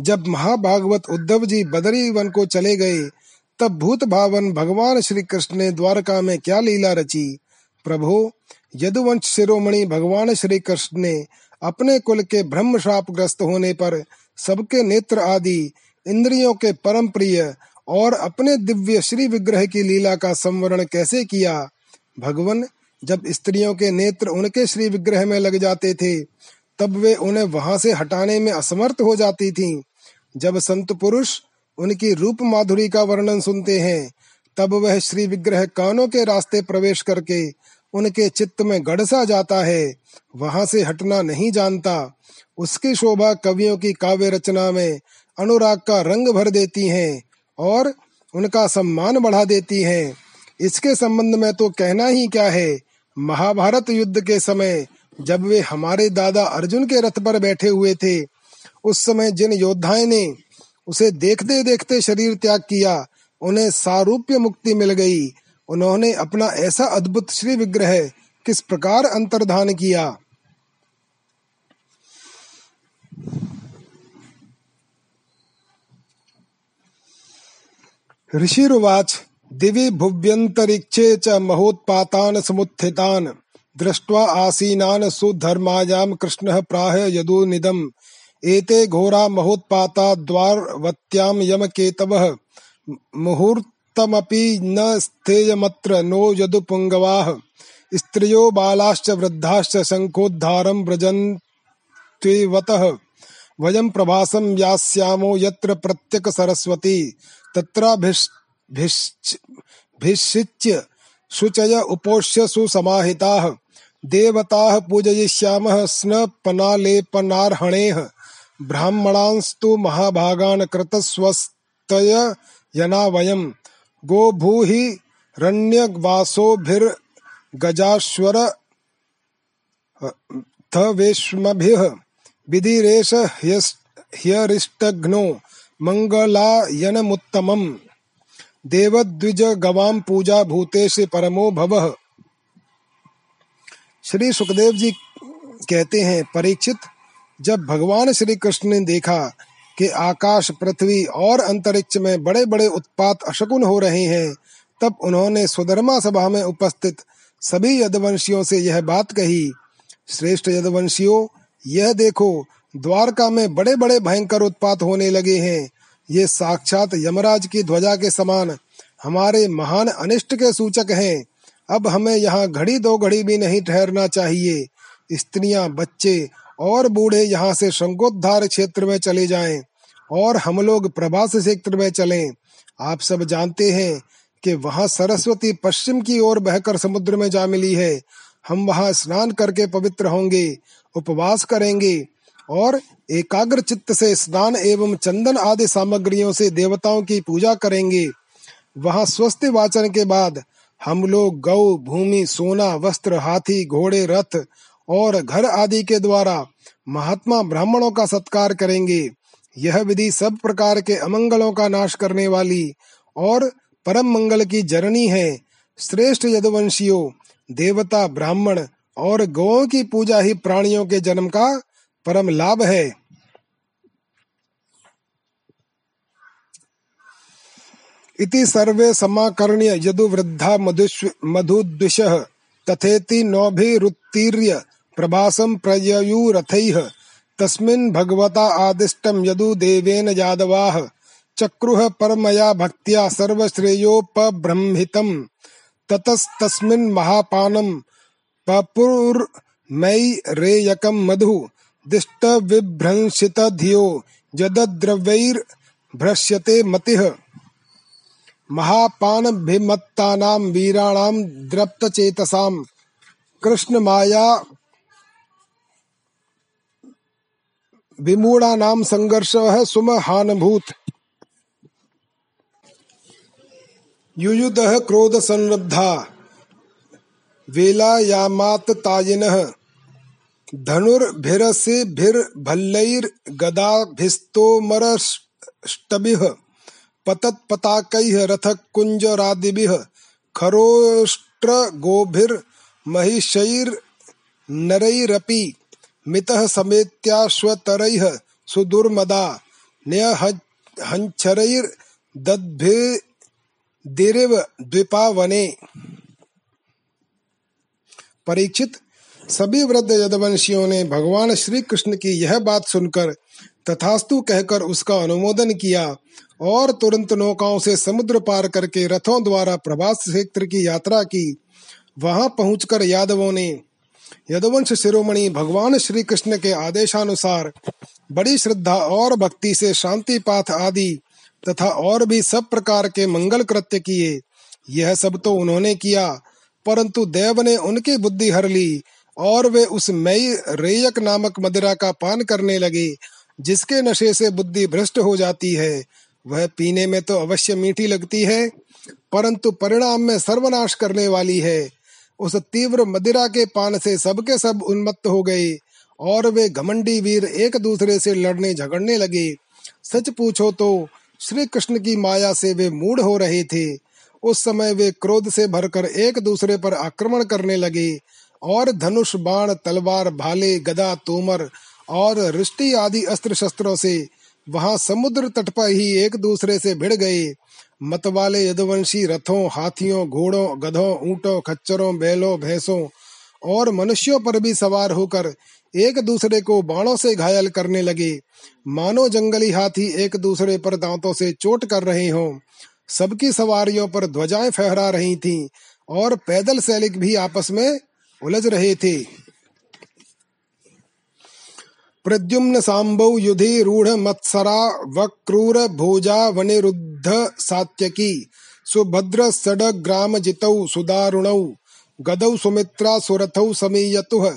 जब महाभागवत उद्धव जी बदरी वन को चले गए, तब भूत भावन भगवान श्री कृष्ण ने द्वारका में क्या लीला रची? प्रभु, यदुवंश शिरोमणि भगवान श्री कृष्ण ने अपने कुल के ब्रह्म शाप ग्रस्त होने पर सबके नेत्र आदि, इंद्रियों के परम प्रिय और अपने दिव्य श्री विग्रह की लीला का संवरण कैसे किया भगवान, जब स्त्रियों के नेत्र उनके श्री विग्रह में लग जाते थे, तब वे उन्हें वहाँ से हटाने में असमर्थ हो जाती थीं। जब संत पुरुष उनकी रूप माधुरी का वर्णन सुनते हैं, तब वह श्री विग्रह कानों के रास्ते प्रवेश करके उनके चित्त में गड़सा जाता है, वहाँ से हटना नहीं जानता। उसकी शोभा कवियों की काव्य रचना में अनुराग का रंग भर देती हैं और उनका सम्मान बढ़ा देती हैं। इसके संबंध में तो कहना ही क्या है, महाभारत युद्ध के समय जब वे हमारे दादा अर्जुन के रथ पर बैठे हुए थे, उस समय जिन योद्धाएँ ने उसे देखते देखते शरीर त्याग किया, उन्हें सारूप्य मुक्ति मिल गई उन्होंने अपना ऐसा अद्भुत श्री विग्रह किस प्रकार अंतर्धान किया? ऋषिरुवाच, दिवि भुव्यन्तरिक्षे च महोत्पातान् समुत्थितान्, दृष्ट्वा आसीनान् सुधर्मायां कृष्णः प्राह यदुनिदम्। एते घोरा महोत्पाता द्वारवत्यां यमकेतवः। मुहूर्त तमपि न स्थेयमत्र नो यदुपुङ्गवाः। स्त्रियो बालाश्च वृद्धाश्च शङ्खोद्धारं व्रजन्त्वेवतः। वयं प्रभासं यास्यामो यत्र प्रत्यक सरस्वती तत्राभिषिच्य शुचय उपोष्य सुसमाहिताः। देवताः पूजयिष्यामः स्नपनालेपनार्हणेः। ब्राह्मणांस्तु महाभागान् कृतस्वस्तयना वयम् गो भूहि रण्यवासोभिर्गजाश्वर थवेश्मभिः विधिरेष ह्यरिष्टघ्नो मङ्गलायनमुत्तमम् देवद्विज गवाम पूजा भूतेश परमो भव। श्री सुखदेव जी कहते हैं, परीक्षित, जब भगवान श्री कृष्ण ने देखा कि आकाश पृथ्वी और अंतरिक्ष में बड़े बड़े उत्पात अशकुन हो रहे हैं, तब उन्होंने सुधर्मा सभा में उपस्थित सभी यदवंशियों से यह बात कही, श्रेष्ठ यदवंशियों, यह देखो, द्वारका में बड़े बड़े भयंकर उत्पात होने लगे हैं। ये साक्षात यमराज की ध्वजा के समान हमारे महान अनिष्ट के सूचक हैं। अब हमें यहाँ घड़ी दो घड़ी भी नहीं ठहरना चाहिए। स्त्रियाँ, बच्चे और बूढ़े यहाँ से शंकोद्धार क्षेत्र में चले जाएँ। और हम लोग प्रभास क्षेत्र में चलें। आप सब जानते हैं कि वहाँ सरस्वती पश्चिम की ओर बहकर समुद्र में जा मिली है। हम वहाँ स्नान करके पवित्र होंगे, उपवास करेंगे और एकाग्र चित्त से स्नान एवं चंदन आदि सामग्रियों से देवताओं की पूजा करेंगे। वहाँ स्वस्थ वाचन के बाद हम लोग गौ, भूमि, सोना, वस्त्र, हाथी, घोड़े, रथ और घर आदि के द्वारा महात्मा ब्राह्मणों का सत्कार करेंगे। यह विधि सब प्रकार के अमंगलों का नाश करने वाली और परम मंगल की जननी है। श्रेष्ठ यदुवंशियों, देवता, ब्राह्मण और गौओं की पूजा ही प्राणियों के जन्म का परम लाभ है। इति सर्वे समाकर्ण्य यदुवृद्धा मधुद्विषः तथेति नौभिरुत्तीर्य प्रभासं प्रययुरथैः। तस्मिन् भगवता आदिष्टं यदु देवेन यादवाः चक्रुः परमया भक्त्या सर्वश्रेयोपब्रह्मितम्। ततस्तस्मिन् महापानं पपुर्मैरेयकं मधु। दिष्टविभ्रंशितधियो यदद्रव्यैर्भ्रश्यते मतिः। महापानभिमत्तानां वीराणां द्रप्तचेतसां कृष्णमाया विमूढ़ानां संघर्षः सुमहानभूत् युयुधः क्रोधसंरब्धा वेलायामाततायिनः धनुर्भिरसिभिर्भल्लैर्गदाभिस्तोमरष्टभिः पतत्पताकैः रथकुञ्जरादिभिः खरोष्ट्रगोभिर्महिषैर्नरैरपि मितः समेत्याश्वतरैः सुदुर्मदा न्यहञ्छरैर्दद्भिदिरिव द्विपावने। परीक्षित सभी वृद्ध यदवंशियों ने भगवान श्री कृष्ण की यह बात सुनकर तथास्तु कहकर उसका अनुमोदन किया और तुरंत नौकाओं से समुद्र पार करके रथों द्वारा प्रभास क्षेत्र की यात्रा की। वहाँ पहुंचकर यादवों ने यदुवंश शिरोमणि भगवान श्री कृष्ण के आदेशानुसार बड़ी श्रद्धा और भक्ति से शांति पाठ आदि तथा और भी सब प्रकार के मंगल कृत्य किए। यह सब तो उन्होंने किया, परंतु देव ने उनकी बुद्धि हर ली और वे उस मई रेयक नामक मदिरा का पान करने लगे, जिसके नशे से बुद्धि भ्रष्ट हो जाती है। वह पीने में तो अवश्य मीठी लगती है, परंतु परिणाम में सर्वनाश करने वाली है। उस तीव्र मदिरा के पान से सबके सब उन्मत्त हो गए, और वे घमंडी वीर एक दूसरे से लड़ने झगड़ने लगे। सच पूछो तो श्री कृष्ण की माया से वे मूड हो रहे थे। उस समय वे क्रोध से भरकर एक दूसरे पर आक्रमण करने लगे, और धनुष, बाण, तलवार, भाले, गदा, तोमर, और रिष्टि आदि अस्त्र शस्त्रों से वहाँ समुद्र तट पर ही एक दूसरे से भिड़ गए। मत वाले यदुवंशी रथों, हाथियों, घोड़ों, गधों, ऊंटों, खच्चरों, बैलों, भैंसों और मनुष्यों पर भी सवार होकर एक दूसरे को बाणों से घायल करने लगे। मानो जंगली हाथी एक दूसरे पर दांतों से चोट कर रहे हों। सबकी सवारियों पर ध्वजाएँ फहरा रही थीं और पैदल सैनिक भी आपस में उलझ रहे थे। प्रद्युम्न सांबौ युधि रूढ़ मत्सरा वक्रूर भोजा वनिरुद्ध सात्यकी सुभद्र सड ग्राम जितौ सुदारुणौ। गदौ सुमित्रा सुरथौ समीयतुः।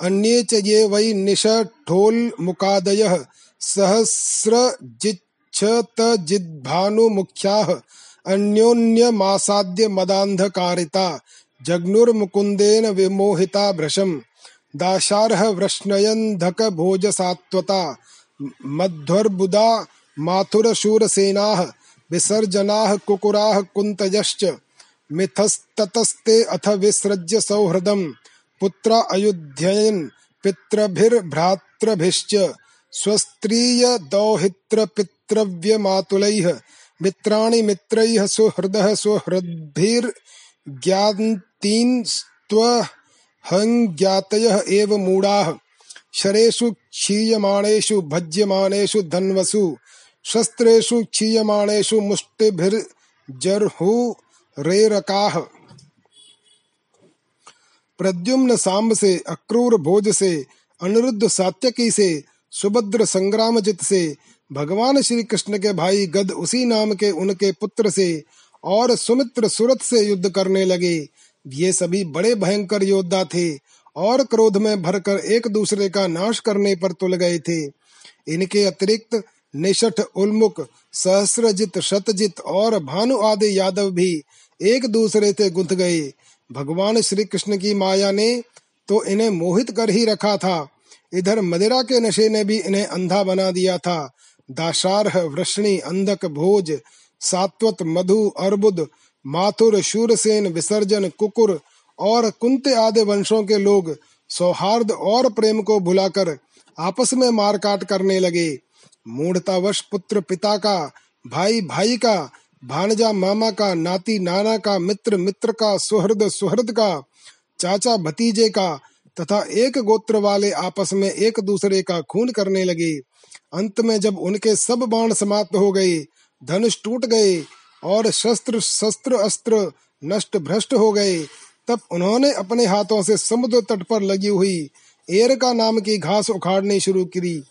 अन्ये च ये वै निषठोल मुकादयः सहस्र जिच्छत जिद्भानुमुख्याः अन्योन्यमासाद्य मदान्धकारिता जग्नुर्मुकुन्देन विमोहिता भृशम् दाशारः वृष्णयन्धक भोज सात्वता, मध्वर्बुदा माथुरशूरसेनाः विसर्जनाः कुकुराः कुन्तयश्च, मिथस्ततस्ते अथ विसृज्य सौहृदम्, पुत्रा अयुध्ययन् पितृभिर्भ्रातृभिश्च, स्वस्त्रीय दौहित्र पितृव्यमातुलैः मित्राणि मित्रैः सुहृदः सुहृद्भिर्ज्ञातीन् स्त्व हङ्ज्ञातयः एव मूढाः। शरेषु क्षीयमाणेषु भज्यमानेषु धन्वसु, शस्त्रेषु क्षीयमाणेषु मुष्टिभिर्जर्हुरेरकाः प्रद्युम्न सांब से अक्रूर भोज से अनिरुद्ध सात्यकी से सुभद्र संग्रामजित से भगवान श्री कृष्ण के भाई गद उसी नाम के उनके पुत्र से और सुमित्र सुरत से युद्ध करने लगे। ये सभी बड़े भयंकर योद्धा थे और क्रोध में भरकर एक दूसरे का नाश करने पर तुल गए थे। इनके अतिरिक्त निषठ उन्मुख सहस्रजित, शतजित और भानु आदि यादव भी एक दूसरे से गुंथ गए। भगवान श्री कृष्ण की माया ने तो इन्हें मोहित कर ही रखा था। इधर मदिरा के नशे ने भी इन्हें अंधा बना दिया था। दाशारह, वृष्णि, अंधक, भोज, सात्वत, मधु, अर्बुद माथुर, शूरसेन, विसर्जन, कुकुर और कुंते आदि वंशों के लोग सौहार्द और प्रेम को भुलाकर आपस में मारकाट करने लगे। मूढ़तावश पुत्र पिता का, भाई भाई का भानजा मामा का, नाती नाना का, मित्र मित्र का, सुहृद सुहृद का, चाचा भतीजे का तथा एक गोत्र वाले आपस में एक दूसरे का खून करने लगे। अंत में जब उनके सब बाण समाप्त हो गए, धनुष टूट गए और शस्त्र शस्त्र, अस्त्र नष्ट भ्रष्ट हो गए। तब उन्होंने अपने हाथों से समुद्र तट पर लगी हुई एर का नाम की घास उखाड़नी शुरू की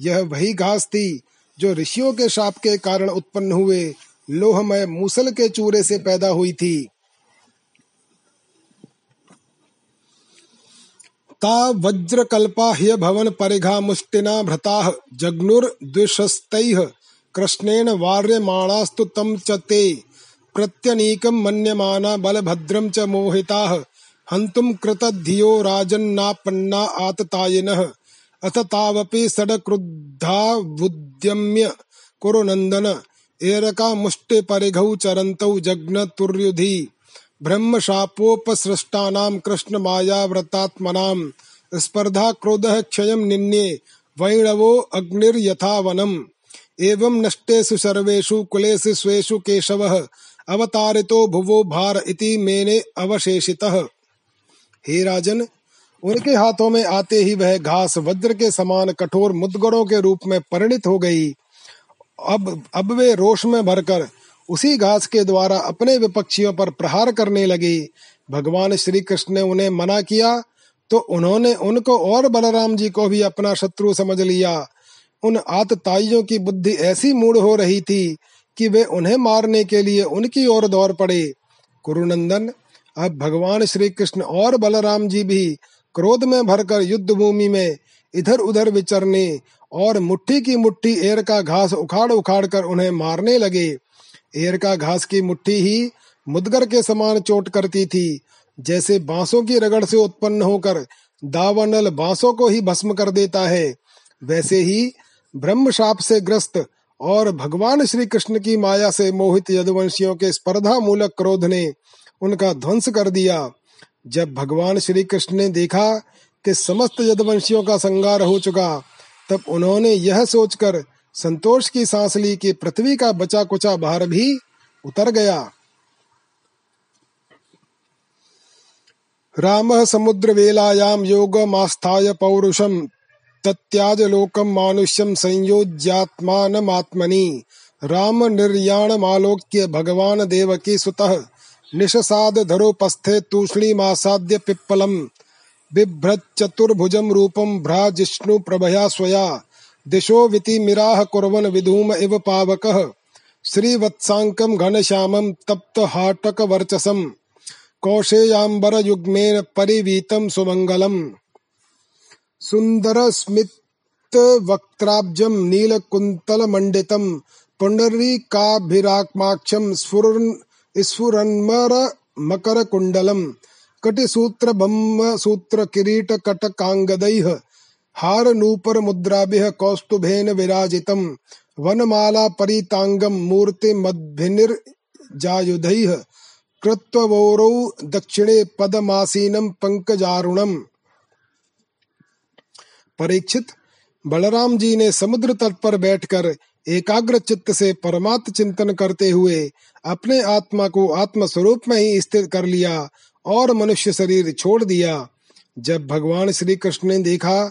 यह वही घास थी जो ऋषियों के शाप के कारण उत्पन्न हुए लोहमय मूसल के चूरे से पैदा हुई थी। ता वज्रकल्पा ह्य भवन परिघा मुष्टिना भृताः जग्नुर्द्विषस्तैः कृष्णेन वार्यमाणास्तु तं च ते। प्रत्यनीकं मन्यमाना बलभद्रं च मोहिताः। हन्तुं कृतधियो राजन्नापन्ना आततायिनः। अथ तावपि सडक्रुद्धावुद्यम्य कुरुनन्दन एरका मुष्टि परिघौ चरन्तौ जग्न तुर्युधि ब्रह्मशापोपसृष्टानां कृष्णमायाव्रतात्मनां स्पर्धा क्रोधः क्षयं निन्ये। वैणवो अग्निर्यथा वनम् एवं नष्टेषु सर्वेषु कुलेषु स्वेषु केशवः, अवतारितो भुवो भार इति मेने अवशेषितः। हे राजन, उनके हाथों में आते ही वह घास वज्र के समान कठोर मुदगरों के रूप में परिणित हो गई। अब अब वे रोष में भरकर उसी घास के द्वारा अपने विपक्षियों पर प्रहार करने लगे। भगवान श्री कृष्ण ने उन्हें मना किया तो उन्होंने उनको और बलराम जी को भी अपना शत्रु समझ लिया। उन आतताइयों की बुद्धि ऐसी मूड हो रही थी कि वे उन्हें मारने के लिए उनकी ओर दौड़ पड़े। कुरुनंदन अब भगवान श्री कृष्ण और बलराम जी भी क्रोध में भरकर युद्ध भूमि में इधर उधर विचरने और मुट्ठी की मुट्ठी एर का घास उखाड़ उखाड़ कर उन्हें मारने लगे। एर का घास की मुट्ठी ही मुदगर के समान चोट करती थी, जैसे बांसों की रगड़ से उत्पन्न होकर दावानल बांसों को ही भस्म कर देता है। वैसे ही ब्रह्म शाप से ग्रस्त और भगवान श्री कृष्ण की माया से मोहित यदुवंशियों के स्पर्धा मूलक क्रोध ने उनका ध्वंस कर दिया। जब भगवान श्री कृष्ण ने देखा कि समस्त यदुवंशियों का संगार हो चुका, तब उन्होंने यह सोचकर संतोष की सांस ली कि पृथ्वी का बचा कुचा भार भी उतर गया। राम समुद्र वेलायाम योग मास्थाय पौरुषम तत्याज लोकम मानुष्यम संयोज्यात्मानमात्मनि। राम निर्याणमालोक्य भगवान देवकी सुतः निशसाद धरोपस्थे तूष्णीमासाद्य पिप्पलम। बिभ्रच्चतुर्भुजं रूपं भ्राजिष्णु प्रभया स्वया। दिशो विति मिराह कुर्वन् विधूम इव पावकः। श्रीवत्साङ्कं घनश्यामं तप्तहाटकवर्चसं कौशेयाम्बरयुग्मेन परिवीतं सुमङ्गलम्। सुन्दरस्मितवक्त्राब्जं नीलकुन्तलमण्डितं पुण्डरीकाभिराक्माक्षं स्फुरन्मरमकरकुण्डलम्, कटिसूत्रब्रह्मसूत्रकिरीटकटकाङ्गदैः, हारनूपुरमुद्राभिः कौस्तुभेन विराजितं वनमाला परिताङ्गं मूर्तिमद्भिनिर्जायुधैः, कृत्ववोरौ दक्षिणे पदमासीनं पंकजारुणम परीक्षित। बलराम जी ने समुद्र तट पर बैठकर एकाग्र चित्त से परमात्म चिंतन करते हुए अपने आत्मा को आत्म स्वरूप में ही स्थित कर लिया और मनुष्य शरीर छोड़ दिया। जब भगवान श्री कृष्ण ने देखा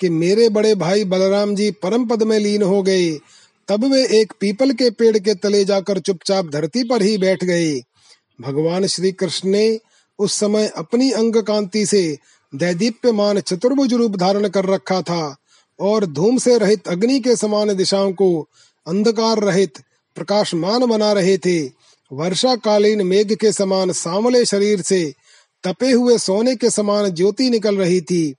कि मेरे बड़े भाई बलराम जी परम पद में लीन हो गए, तब वे एक पीपल के पेड़ के तले जाकर चुपचाप धरती पर ही बैठ गए। भगवान श्री कृष्ण ने उस समय अपनी अंग कांति से दैदीप्यमान चतुर्भुज रूप धारण कर रखा था और धूम से रहित अग्नि के समान दिशाओं को अंधकार रहित प्रकाशमान बना रहे थे। वर्षा कालीन मेघ के समान सांवले शरीर से तपे हुए सोने के समान ज्योति निकल रही थी।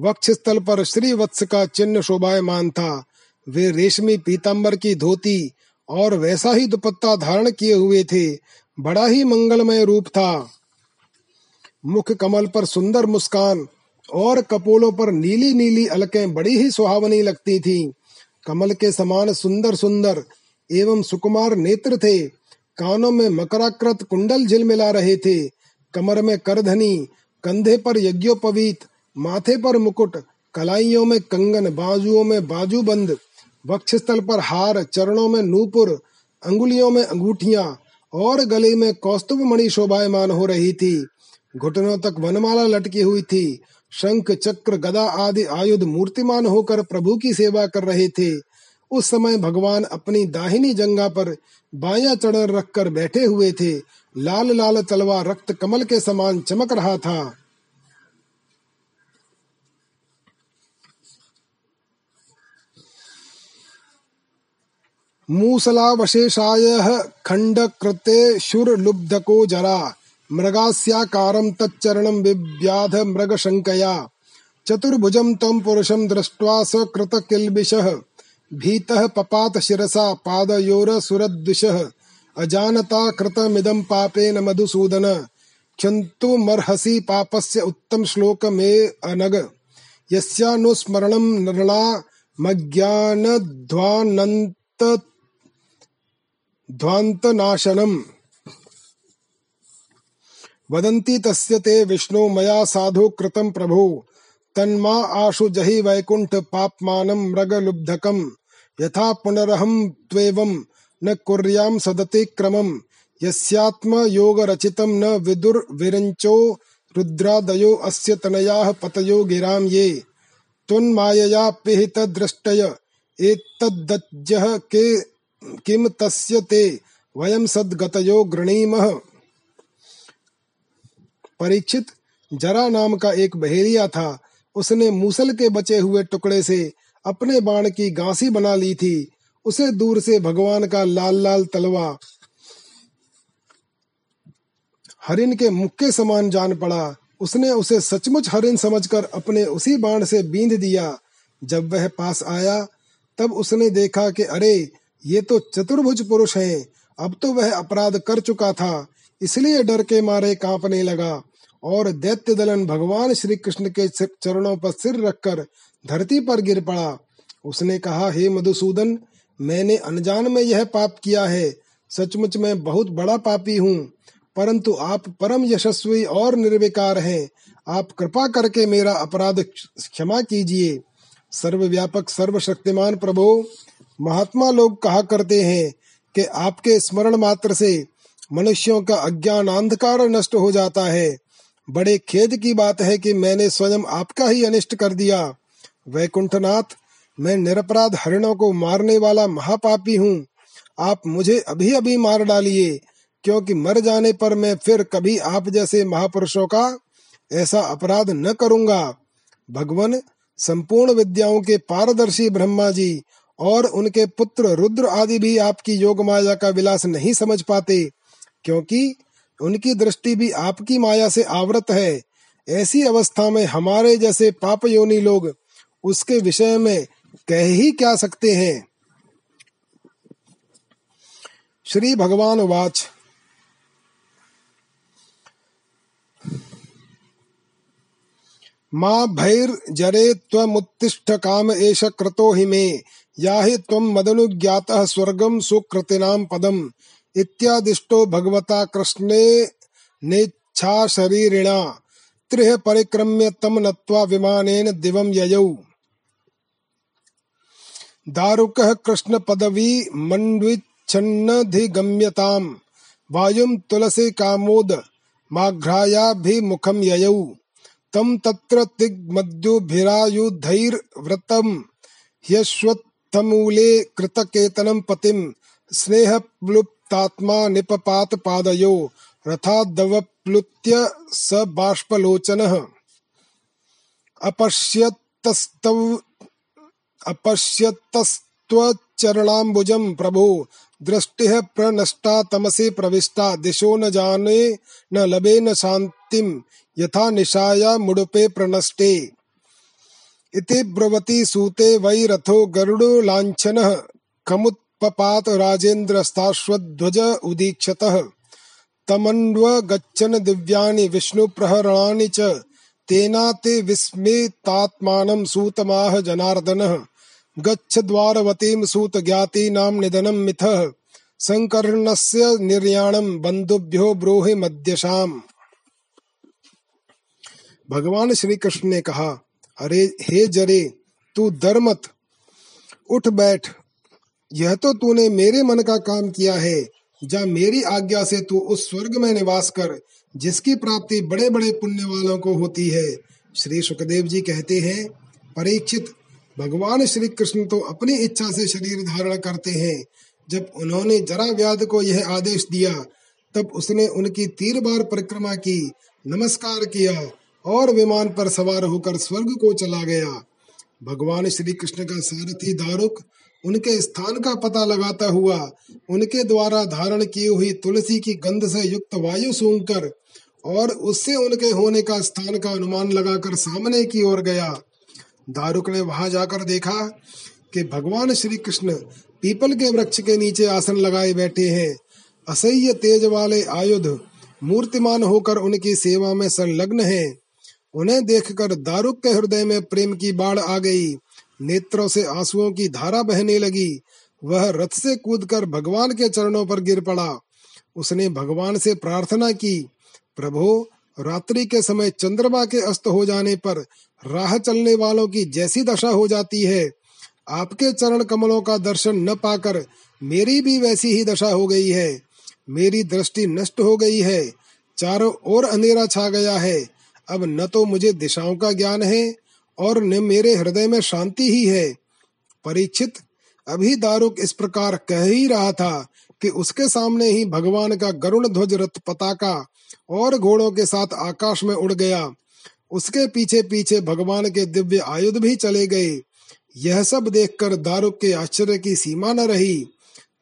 वक्ष स्थल पर श्री वत्स का चिन्ह शोभायमान था। वे रेशमी पीताम्बर की धोती और वैसा ही दुपट्टा धारण किए हुए थे। बड़ा ही मंगलमय रूप था। मुख कमल पर सुंदर मुस्कान और कपोलों पर नीली नीली अलकें बड़ी ही सुहावनी लगती थी। कमल के समान सुंदर सुंदर एवं सुकुमार नेत्र थे। कानों में मकराकृत कुंडल झिलमिला रहे थे। कमर में करधनी, कंधे पर यज्ञोपवीत, माथे पर मुकुट, कलाइयों में कंगन, बाजुओं में बाजूबंद, वक्षस्थल पर हार, चरणों में नूपुर, अंगुलियों में अंगूठियाँ और गले में कौस्तुभ मणि शोभायमान हो रही थी। घुटनों तक वनमाला लटकी हुई थी। शंख, चक्र, गदा आदि आयुध मूर्तिमान होकर प्रभु की सेवा कर रहे थे। उस समय भगवान अपनी दाहिनी जंगा पर बाया चढ़ रखकर बैठे हुए थे। लाल लाल तलवा रक्त कमल के समान चमक रहा था। मूसलावशेषाय खंड कृते शुर लुब्धको जरा। मृगास्याकारं तच्चरणं बिव्याध मृगशङ्कया। चतुर्भुजं तं पुरुषं दृष्ट्वा स कृतकिल्बिषः भीतः पपात शिरसा पादयोरसुरद्विषः अजानता कृतमिदं पापेन मधुसूदन। क्षन्तुमर्हसि पापस्य उत्तम श्लोक मे अनग। यस्यानुस्मरणं नृणामज्ञानध्वानन्त ध्वान्तनाशनम्। वदन्ति तस्य ते विष्णु मया साधु कृतं प्रभो। तन्मा आशु जहि वैकुण्ठ पाप्मानं मृगलुब्धकम्। यथा पुनरहं त्वेवं न कुर्यां सदतिक्रमम् यस्यात्मयोगरचितं न विदुर्विरञ्चो रुद्रादयो अस्य तनयाः पतयो गिरां ये। त्वन्मायया पिहितदृष्टय। एतद्दज्जः के किम तस्य ते? वयं सद्गतयो गृणीमः। परीक्षित जरा नाम का एक बहेरिया था। उसने मूसल के बचे हुए टुकड़े से अपने बाण की गांसी बना ली थी। उसे दूर से भगवान का लाल लाल तलवा हरिन के मुख के समान जान पड़ा। उसने उसे सचमुच हरिन समझकर अपने उसी बाण से बींध दिया। जब वह पास आया, तब उसने देखा कि अरे, ये तो चतुर्भुज पुरुष हैं। अब तो वह अपराध कर चुका था, इसलिए डर के मारे कांपने लगा। और दैत्य दलन भगवान श्री कृष्ण के चरणों पर सिर रखकर धरती पर गिर पड़ा। उसने कहा, हे मधुसूदन, मैंने अनजान में यह पाप किया है। सचमुच मैं बहुत बड़ा पापी हूँ, परंतु आप परम यशस्वी और निर्विकार हैं। आप कृपा करके मेरा अपराध क्षमा कीजिए। सर्वव्यापक, सर्वशक्तिमान प्रभु, महात्मा लोग कहा करते हैं कि आपके स्मरण मात्र से मनुष्यों का अज्ञान अंधकार नष्ट हो जाता है। बड़े खेद की बात है कि मैंने स्वयं आपका ही अनिष्ट कर दिया। वैकुंठनाथ, मैं निरपराध हरिणों को मारने वाला महापापी हूँ। आप मुझे अभी अभी मार डालिए, क्योंकि मर जाने पर मैं फिर कभी आप जैसे महापुरुषों का ऐसा अपराध न करूँगा। भगवान, संपूर्ण विद्याओं के पारदर्शी ब्रह्मा जी और उनके पुत्र रुद्र आदि भी आपकी योग माया का विलास नहीं समझ पाते, क्योंकि उनकी दृष्टि भी आपकी माया से आवृत है। ऐसी अवस्था में हमारे जैसे पाप योनि लोग उसके विषय में कह ही क्या सकते हैं? श्री भगवान वाच। मा भैर्जरे त्वमुत्तिष्ठ काम एष क्रतो हि मे याहि त्वं मदनुज्ञातः स्वर्गं सुकृतिनां पदम्। इत्यादिष्टो भगवता कृष्णे नेच्छा शरीरिणा, त्रिह परिक्रम्य तम नत्वा विमानेन दिवं ययौ। दारुकः कृष्ण पदवी मण्डिच्छन्नधिगम्यताम्, वायुं तुलसी कामोद, माघ्रायाभिमुखं ययौ। तं तत्र तिग्मद्युभिरायुधैर्व्रतम्, ह्यश्वत्थमूले कृतकेतनं पतिं स्नेहप्लुप्तात्मा निपपात पादयो रथादवप्लुत्य स बाष्पलोचनः। अपश्यत्तस्तव अपश्यत्तस्त्वचरणाम्बुजं प्रभो, दृष्टि प्रनष्टा तमसे प्रविष्टा, दिशो न जाने, न लभे न शांतिम यथा निशाया मुड़पे प्रनष्टे। इति ब्रवती सूते वै रथो गरुडो लाञ्छनः कमुत्पपात राजेन्द्रस्ताश्वध्वज उदीक्षतः। तमन्वगच्छन् दिव्यानि विष्णुप्रहरणानि च। तेनाते विस्मितात्मानं सूतमाह जनार्दनः। गच्छ द्वारवतीं सूत ज्ञातीनां निधनं मिथः। संकर्णस्य निर्याणं बंधुभ्यो ब्रूहि मध्यशाम। भगवान श्री कृष्ण ने कहा, अरे हे जरे, तू डर मत उठ बैठ यह तो तूने मेरे मन का काम किया है। जा मेरी आज्ञा से तू उस स्वर्ग में निवास कर, जिसकी प्राप्ति बड़े बड़े पुण्य वालों को होती है। श्री सुखदेव जी कहते हैं, परीक्षित, भगवान श्री कृष्ण तो अपनी इच्छा से शरीर धारण करते हैं। जब उन्होंने जरा व्याध को यह आदेश दिया, तब उसने उनकी तीर बार परिक्रमा की, नमस्कार किया, और विमान पर सवार होकर स्वर्ग को चला गया। भगवान श्री कृष्ण का सारथी दारुक उनके स्थान का पता लगाता हुआ, उनके द्वारा धारण की हुई तुलसी की गंध से युक्त वायु सूंघकर और उससे उनके होने का स्थान का अनुमान लगाकर सामने की ओर गया। दारुक ने वहाँ जाकर देखा कि भगवान श्री कृष्ण पीपल के वृक्ष के नीचे आसन लगाए बैठे हैं। असह्य तेज वाले आयुध मूर्तिमान होकर उनकी सेवा में संलग्न हैं। उन्हें देखकर दारुक के हृदय में प्रेम की बाढ़ आ गई। नेत्रों से आंसुओं की धारा बहने लगी। वह रथ से कूदकर भगवान के चरणों पर गिर पड़ा। उसने भगवान से प्रार्थना की, प्रभु, रात्रि के समय चंद्रमा के अस्त हो जाने पर राह चलने वालों की जैसी दशा हो जाती है। आपके चरण कमलों का दर्शन न पाकर मेरी भी वैसी ही दशा हो गई है। मेरी दृष्टि नष्ट हो गई है। चारों ओर अंधेरा छा गया है। अब न तो मुझे दिशाओं का ज्ञान है और न मेरे हृदय में शांति ही है। परीक्षित, अभी दारुक इस प्रकार कह ही रहा था कि उसके सामने ही भगवान का गरुण ध्वज रथ पताका और घोड़ों के साथ आकाश में उड़ गया। उसके पीछे पीछे भगवान के दिव्य आयुध भी चले गए। यह सब देखकर दारुक के आश्चर्य की सीमा न रही।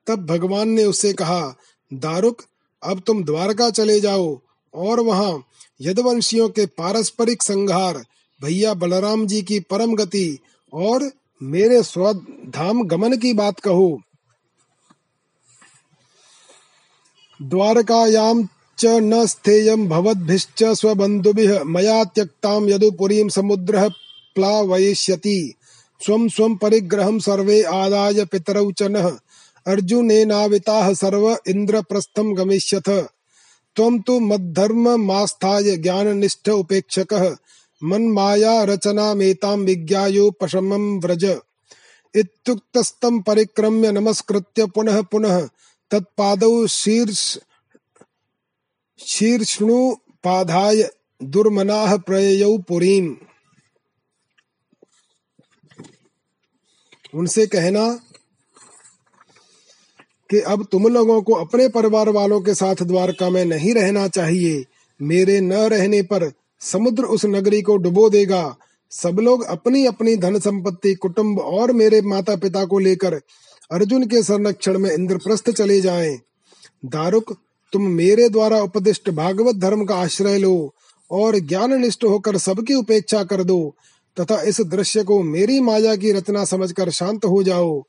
तब भगवान ने उससे कहा, दारुक, अब तुम द्वारका चले जाओ और वहाँ यदवंशियों के पारस्परिक संघार भैया बलराम जी की परम गति और मेरे स्वधाम गमन की बात कहो। द्वारकायाम च न स्थेयं भवद्भिश्च स्वबन्धुभिः मया त्यक्तां यदुपुरीं समुद्रः प्लावयिष्यति। स्वं स्वं परिग्रहं सर्वे आदाय पितरौ च नः। अर्जुनेनाविताः सर्व इन्द्रप्रस्थं गमिष्यथ। त्वं तु मद्धर्ममास्थाय ज्ञाननिष्ठ उपेक्षकः। मन्माया रचनामेतां विज्ञायोपशमं व्रज। इत्युक्तस्तं परिक्रम्य नमस्कृत्य पुनः पुनः तत्पादौ शीर्ष शीर्ष्णुपाधाय दुर्मनाः प्रययौ पुरीम। उनसे कहना कि अब तुम लोगों को अपने परिवार वालों के साथ द्वारका में नहीं रहना चाहिए। मेरे न रहने पर समुद्र उस नगरी को डुबो देगा। सब लोग अपनी अपनी धन संपत्ति कुटुंब और मेरे माता पिता को लेकर अर्जुन के संरक्षण में इंद्रप्रस्थ चले जाएँ। दारुक, तुम मेरे द्वारा उपदिष्ट भागवत धर्म का आश्रय लो और ज्ञान निष्ठ होकर सबकी उपेक्षा कर दो, तथा इस दृश्य को मेरी माया की रचना समझकर शांत हो जाओ।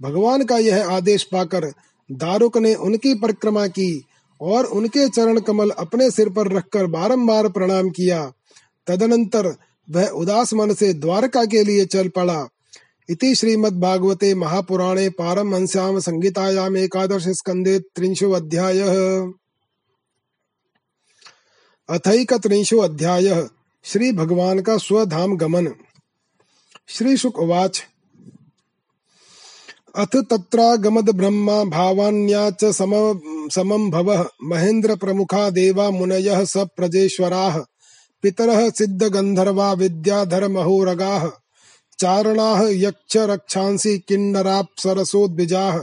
भगवान का यह आदेश पाकर दारुक ने उनकी परिक्रमा की। और उनके चरण कमल अपने सिर पर रखकर बारंबार प्रणाम किया। तदनंतर वह उदास मन से द्वारका के लिए चल पड़ा। इति श्रीमद्भागवते महापुराणे पारमहंस्याम संहितायाम एकादश स्कंदे त्रिंशो अध्याय। अथैक त्रिंशो अध्याय। श्री भगवान का स्वधाम गमन। श्री शुक उवाच। अथ तत्रागमद ब्रह्मा भावान्या च सम, समं भवः। महेन्द्र प्रमुखा देवा मुनयः स प्रजेश्वराः। पितरः सिद्ध गंधर्वा विद्याधर महोरगाः चारणाः यक्ष रक्षांसि किन्नराप्सरसोद्विजाः।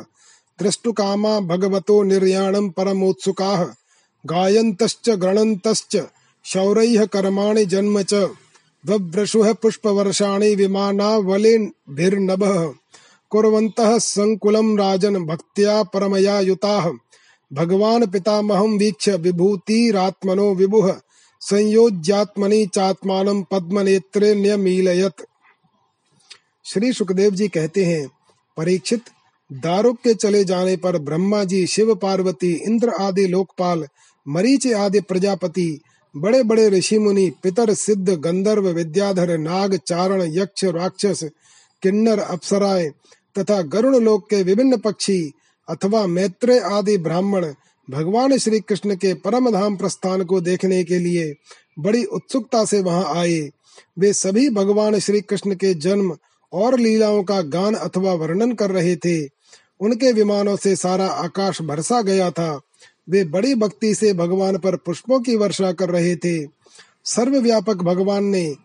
द्रष्टुकामा भगवतो निर्याणं परमोत्सुकाः। गायन्तश्च, गणन्तश्च, शौरैः कर्माणि जन्म च। वव्रषुः पुष्पवर्षाणि विमानावलिभिर्नभः कुर्वन्तः संकुलं राजन भक्त्या परमया युताः भगवान पितामहं वीक्ष्य विभूतिरात्मनो विभुः। संयोज्यात्मनि चात्मानं पद्मनेत्रे न्यमीलयत। श्री सुखदेव जी कहते हैं, परीक्षित दारुक के चले जाने पर ब्रह्मा जी शिव, पार्वती, इंद्र आदि लोकपाल, मरीच आदि प्रजापति बड़े बड़े ऋषि मुनि, पितर, सिद्ध, गंधर्व, विद्याधर, नाग, चारण, यक्ष, राक्षस, किन्नर, अप्सराएँ तथा गरुण लोक के विभिन्न पक्षी अथवा मैत्रेय आदि ब्राह्मण भगवान श्री कृष्ण के परम धाम प्रस्थान को देखने के लिए बड़ी उत्सुकता से वहाँ आए। वे सभी भगवान श्री कृष्ण के जन्म और लीलाओं का गान अथवा वर्णन कर रहे थे। उनके विमानों से सारा आकाश भरसा गया था। वे बड़ी भक्ति से भगवान पर पुष्पों की वर्षा कर रहे थे। सर्वव्यापक भगवान ने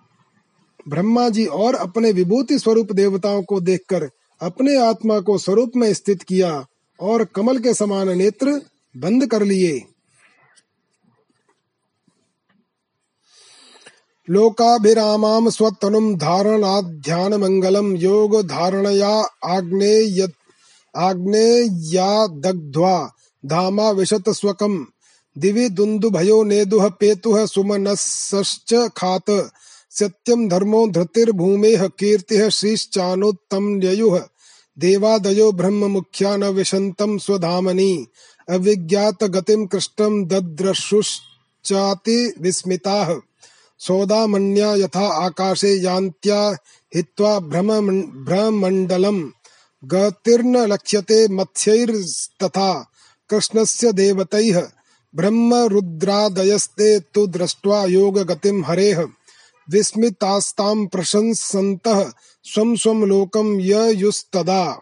ब्रह्मा जी और अपने विभूति स्वरूप देवताओं को देखकर अपने आत्मा को स्वरूप में स्थित किया और कमल के समान नेत्र बंद कर लिए। लोकाभिरामाम स्वतनुम धारणाध्यान मंगलम योग धारणया आग्नेय आग्नेया दग्ध्वा धामा स्वकम दिवि दुन्दुभयो नेदुः पेतुः सुमनसश्च खात। सत्यम धर्मो धृतिर्भूमेः कीर्तिः श्रीश्चानुत्तम्ययुः देवादयो ब्रह्म मुख्या न विशन्तं स्वधामनि अविज्ञात गतिम कृष्णम दद्रशुश्चाति विस्मिताः। सौदामन्या यथा आकाशे यान्त्या हित्वा भ्रम भ्रमण्डलम् गतिर्न लक्ष्यते मत्स्यैस्तथा कृष्णस्य देवतैः। ब्रह्मरुद्रादयस्ते तु दृष्ट्वा योगगतिं हरेः। विस्मितास्तां प्रशंसन्तः स्वं स्वं लोकं ययुस्तदा।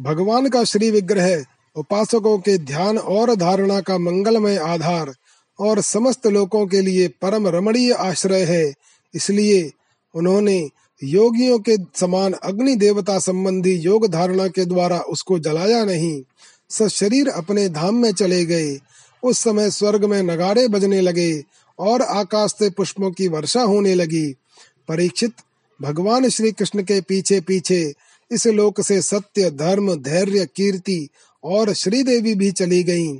भगवान का श्री विग्रह, उपासकों के ध्यान और धारणा का मंगलमय आधार और समस्त लोगों के लिए परम रमणीय आश्रय है। इसलिए उन्होंने योगियों के समान अग्नि देवता संबंधी योग धारणा के द्वारा उसको जलाया नहीं स शरीर अपने धाम में चले गए। उस समय स्वर्ग में नगाड़े बजने लगे और आकाश से पुष्पों की वर्षा होने लगी। परीक्षित, भगवान श्री कृष्ण के पीछे पीछे इस लोक से सत्य, धर्म, धैर्य, कीर्ति और श्री देवी भी चली गईं।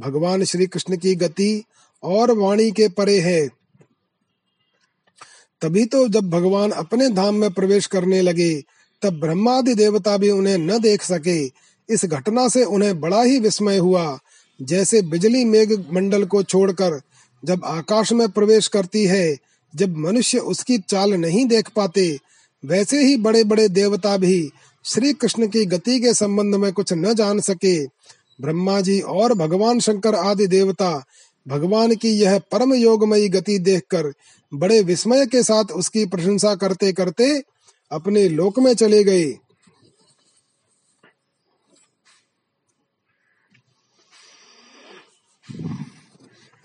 भगवान श्री कृष्ण की गति और वाणी के परे है। तभी तो जब भगवान अपने धाम में प्रवेश करने लगे, तब ब्रह्मादि देवता भी उन्हें न देख सके। इस घटना से उन्हें बड़ा ही विस्मय हुआ, जैसे बिजली मेघ मंडल को छोड़कर जब आकाश में प्रवेश करती है, जब मनुष्य उसकी चाल नहीं देख पाते, वैसे ही बड़े बड़े देवता भी श्री कृष्ण की गति के संबंध में कुछ न जान सके। ब्रह्मा जी और भगवान शंकर आदि देवता, भगवान की यह परम योगमयी गति देखकर बड़े विस्मय के साथ उसकी प्रशंसा करते करते अपने लोक में चले गए।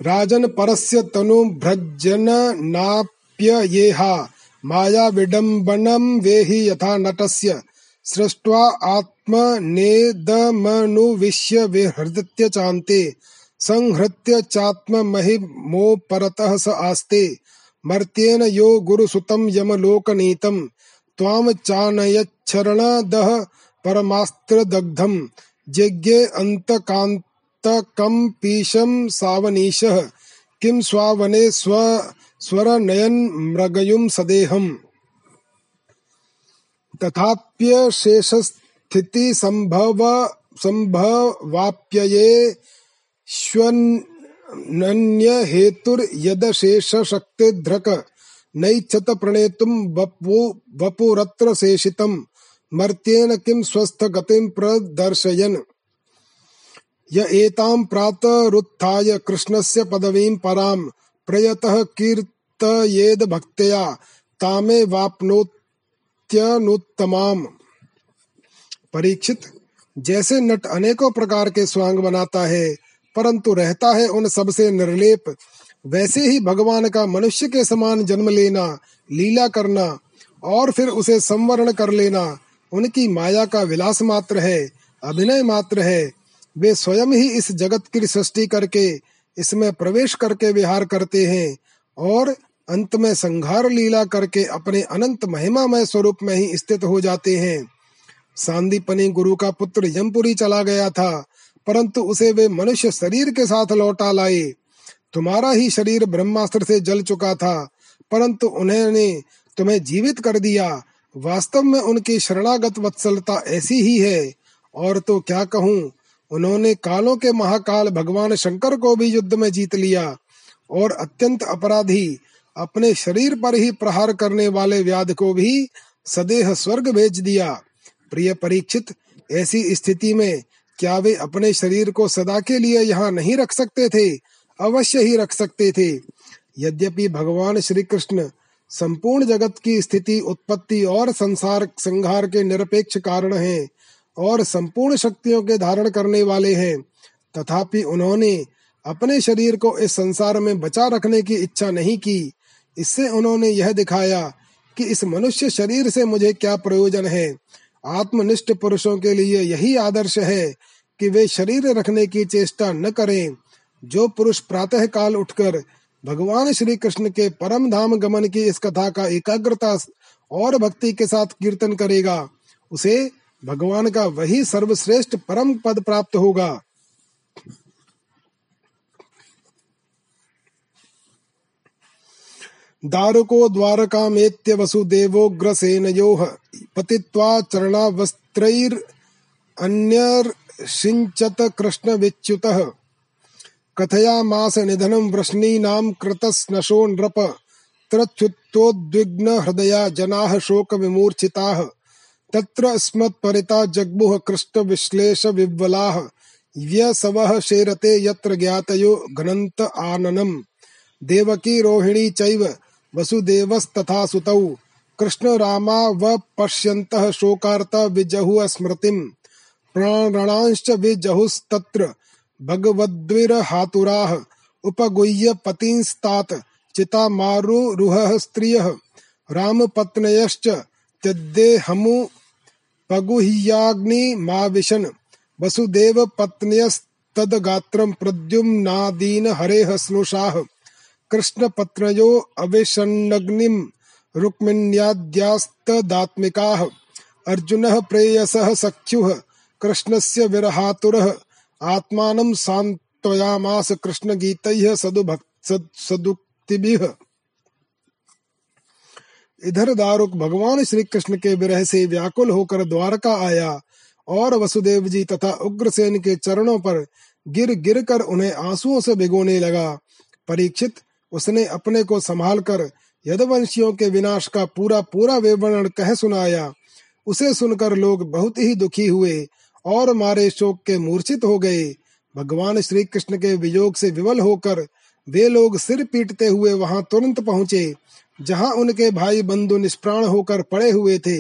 राजन परस्य तनु भ्रजन नाप्य येहा। माया विडम्बनम वेहि यथा नटस्य। सृष्ट्वा आत्मनेदमनुविश्य विहृत्य चान्ते। संहृत्य चात्म महिमोपरतः स आस्ते। मर्त्येन यो गुरुसुतं यमलोकनीतं। त्वां चानयच्छरणदः परमास्त्रदग्धं। जिज्ञे अन्तकान्तकं पीशं सावनीशः। किं स्वावने स्व, स्वरनयन् मृगयुं सदेहम्। तथाप्यशेषस्थिति संभव, संभवाप्यये श्वन्य हेतुर्यदशेष शक्तिधृक नैच्छत प्रणेतुं वपु, वपुरत्र शेषितं मर्त्येन किं स्वस्थ गतिं प्रदर्शयन्। य एतां प्रातरुत्थाय कृष्णस्य पदवीं परां प्रयतः कीर्तयेद भक्त्या तामे वाप्नोत्यनुत्तमाम्। परीक्षित, जैसे नट अनेकों प्रकार के स्वांग बनाता है, परंतु रहता है उन सबसे निर्लेप, वैसे ही भगवान का मनुष्य के समान जन्म लेना, लीला करना, और फिर उसे संवरण कर लेना, उनकी माया का विलास मात्र है, अभिनय मात्र है वे स्वयं ही इस जगत की सृष्टि करके इसमें प्रवेश करके विहार करते हैं और अंत में संघार लीला करके अपने अनंत महिमामय स्वरूप में ही स्थित हो जाते हैं। सांदीपनी गुरु का पुत्र यमपुरी चला गया था, परंतु उसे वे मनुष्य शरीर के साथ लौटा लाए। तुम्हारा ही शरीर ब्रह्मास्त्र से जल चुका था, परंतु उन्होंने तुम्हें जीवित कर दिया। वास्तव में उनकी शरणागत वत्सलता ऐसी ही है। और तो क्या कहूँ उन्होंने कालों के महाकाल भगवान शंकर को भी युद्ध में जीत लिया और अत्यंत अपराधी अपने शरीर पर ही प्रहार करने वाले व्याध को भी सदेह स्वर्ग भेज दिया। प्रिय परीक्षित, ऐसी स्थिति में क्या वे अपने शरीर को सदा के लिए यहाँ नहीं रख सकते थे? अवश्य ही रख सकते थे। यद्यपि भगवान श्री कृष्ण संपूर्ण जगत की स्थिति, उत्पत्ति और संसार संहार के निरपेक्ष कारण हैं और संपूर्ण शक्तियों के धारण करने वाले हैं। तथापि उन्होंने अपने शरीर को इस संसार में बचा रखने की इच्छा नहीं की। इससे उन्होंने यह दिखाया कि इस मनुष्य शरीर से मुझे क्या प्रयोजन है। आत्मनिष्ठ पुरुषों के लिए यही आदर्श है कि वे शरीर रखने की चेष्टा न करें। जो पुरुष प्रातः काल उठकर भगवान श्री कृष्ण के परम धाम गमन की इस कथा का एकाग्रता और भक्ति के साथ कीर्तन करेगा, उसे भगवान का वही सर्वश्रेष्ठ परम पद प्राप्त होगा। दारुको द्वारकामेत्य वसुदेवोग्रसेनयोः पतित्वा चरणावस्त्रैर् अन्यर्षिञ्चत कृष्णविच्युतः। कथयामास निधनं वृष्णीनां कृतस्नशो नृप हृदया जनाः शोकविमूर्छिताः। तत्र स्मत्परिता जग्मुः कृष्णविश्लेषविह्वलाः व्यसवः शेरते यत्र ज्ञातयो घनन्त आननम्। देवकी रोहिणी चैव वसुदेवस्तथा सुतौ कृष्ण रामा व पश्यन्तः शोकार्ता विजहुः स्मृतिम्। प्राणांश्च विजहुस्तत्र भगवद्विरहातुराः। उपगुह्य पतींस्तात चिता मारुरुहः स्त्रियः। रामपत्नयश्च त्यद्देहमु पगुह्याग्निमाविशन् वसुदेव पत्न्यस्तद्गात्रं प्रद्युम्नादीन हरेः स्नुषाः। कृष्णपत्नयो अविशन्नग्निं रुक्मिण्याद्यास्तदात्मिकाः। अर्जुनः प्रेयसः सख्युः, कृष्णस्य विरहातुरः। आत्मानं सान्त्वयामास कृष्णगीतैः सदुक्तिभिः। इधर दारुक भगवान श्री कृष्ण के विरह से व्याकुल होकर द्वारका आया और वसुदेव जी तथा उग्रसेन के चरणों पर गिर गिर कर उन्हें आंसुओं से भिगोने लगा। परीक्षित, उसने अपने को संभाल कर यदवंशियों के विनाश का पूरा पूरा विवरण कह सुनाया। उसे सुनकर लोग बहुत ही दुखी हुए और मारे शोक के मूर्छित हो गए। भगवान श्री कृष्ण के वियोग से विवल होकर वे लोग सिर पीटते हुए वहाँ तुरंत पहुँचे। जहाँ उनके भाई बंधु निष्प्राण होकर पड़े हुए थे,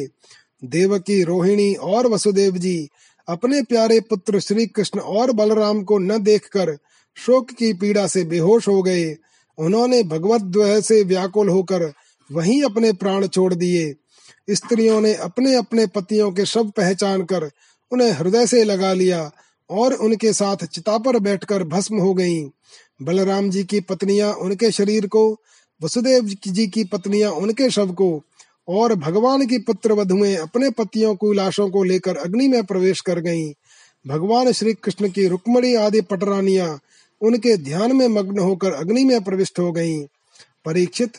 देवकी रोहिणी और वसुदेव जी अपने प्यारे पुत्र श्री कृष्ण और बलराम को न देखकर शोक की पीड़ा से बेहोश हो गए उन्होंने भगवत द्वह से व्याकुल होकर वहीं अपने प्राण छोड़ दिए स्त्रियों ने अपने अपने पतियों के शव पहचान कर उन्हें हृदय से लगा लिया और उनके साथ चिता पर बैठकर भस्म हो गईं। बलराम जी की पत्नियाँ उनके शरीर को वसुदेव जी की पत्नियाँ उनके शव को और भगवान की पुत्र वधुएँ अपने पतियों की लाशों को लेकर अग्नि में प्रवेश कर गईं। भगवान श्री कृष्ण की रुक्मणी आदि पटरानियाँ उनके ध्यान में मग्न होकर अग्नि में प्रविष्ट हो गईं। परीक्षित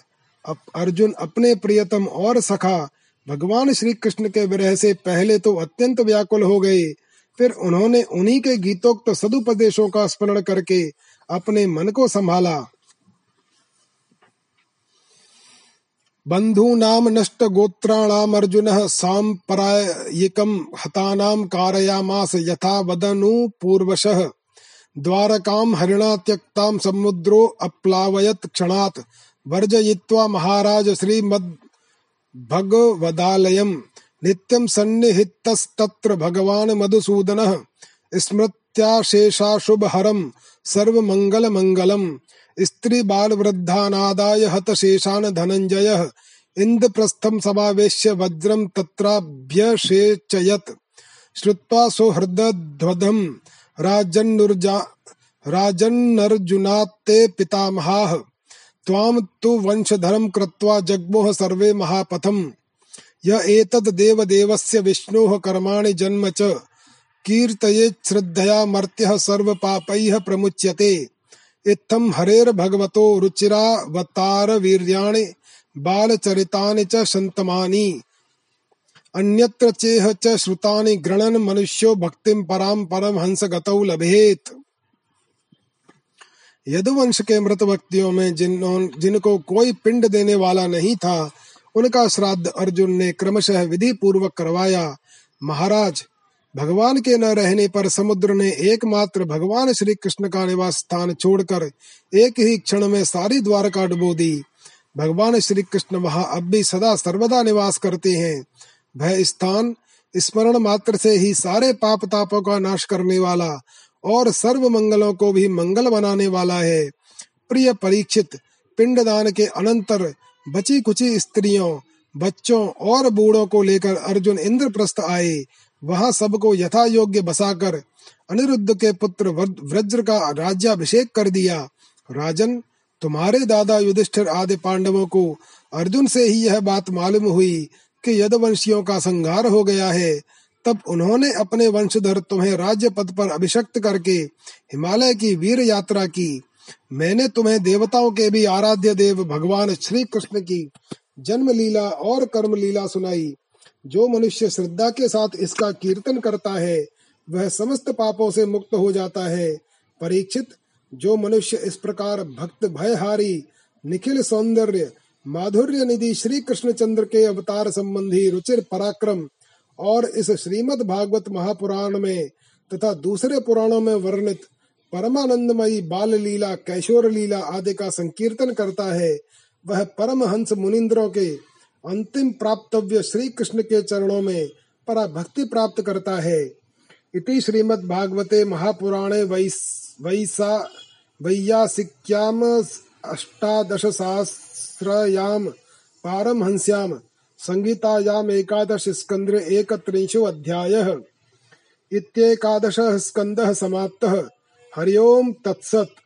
अर्जुन अपने प्रियतम और सखा भगवान श्री कृष्ण के विरह से पहले तो अत्यंत व्याकुल हो गए फिर उन्होंने उन्हीं के गीतोक्त सदुपदेशों का स्मरण करके अपने मन को संभाला बन्धूनां नष्टगोत्राणामर्जुनः साम्प्रदायिकं हतानां कारयामास यथा वदनुपूर्वशः द्वारकां हरिणा त्यक्तां समुद्रो अप्लावयत् क्षणात्। वर्जयित्वा महाराज श्रीमद्भगवदालयम्। नित्यं सन्निहितस्तत्र भगवान् मधुसूदनः। स्मृत्याशेषाशुभहरं सर्वमङ्गलमङ्गलम्। स्त्री बाल वृद्धानादाय हत शेषान धनंजय इंद्रप्रस्थम समावेश्य वज्रम तत्राभ्यषेचयत्। श्रुत्वा सुहृदध्वधम राजन्नुर्जा, राजन्नर्जुनात्ते पितामहाः। त्वाम तु वंशधरम कृत्वा जग्मोह सर्वे महापथम। य एतद् देवदेवस्य विष्णोः कर्माणि जन्म च। कीर्तयेत् श्रद्धया मर्त्यः सर्वपापैः प्रमुच्यते। इत्थं हरेर्भगवतो रुचिरावतारवीर्याणि बालचरितानि च शन्तमानि। अन्यत्र चेह च श्रुतानि गृणन मनुष्यो भक्तिम पराम परम हंस गतौ लभेत। यदुवंश के मृत व्यक्तियों में जिन जिनको कोई पिंड देने वाला नहीं था, उनका श्राद्ध अर्जुन ने क्रमशः विधि पूर्वक करवाया। महाराज भगवान के न रहने पर समुद्र ने एकमात्र भगवान श्री कृष्ण का निवास स्थान छोड़कर एक ही क्षण में सारी द्वारका डुबो दी। भगवान श्री कृष्ण वहाँ अब भी सदा सर्वदा निवास करते हैं। वह स्थान, स्मरण मात्र से ही सारे पाप तापों का नाश करने वाला और सर्व मंगलों को भी मंगल बनाने वाला है। प्रिय परीक्षित, पिंडदान के अनंतर बची कुची स्त्रियों, बच्चों और बूढ़ों को लेकर अर्जुन इंद्रप्रस्थ आए। वहाँ सबको यथा योग्य बसाकर अनिरुद्ध के पुत्र व्रज्र का राज्याभिषेक कर दिया। राजन, तुम्हारे दादा युधिष्ठिर आदि पांडवों को अर्जुन से ही यह बात मालूम हुई कि यदवंशियों का संहार हो गया है, तब उन्होंने अपने वंशधर तुम्हें राज्य पद पर अभिषक्त करके हिमालय की वीर यात्रा की। मैंने तुम्हें देवताओं के भी आराध्य देव भगवान श्री कृष्ण की जन्म लीला और कर्म लीला सुनाई। जो मनुष्य श्रद्धा के साथ इसका कीर्तन करता है, वह समस्त पापों से मुक्त हो जाता है। परीक्षित, जो मनुष्य इस प्रकार भक्त भयहारी, निखिल सौंदर्य, माधुर्य निधि श्री कृष्ण चंद्र के अवतार संबंधी रुचिर पराक्रम और इस श्रीमद् भागवत महापुराण में तथा दूसरे पुराणों में वर्णित परमानंदमयी बाल लीला कैशोर लीला आदि का संकीर्तन करता है, वह परम हंस मुनिंद्रों के अंतिम प्राप्तव्य श्री कृष्ण के चरणों में परा भक्ति प्राप्त करता है। इति श्रीमद् भागवते महापुराणे वैसा वैयासिक्याम अष्टादश सहस्रयाम पारमहंस्याम संगीतायाम एकादश स्कंद्र एकत्रिंशो अध्यायः इत्येकादशः स्कन्दः समाप्तः। हरि ओम तत्सत्।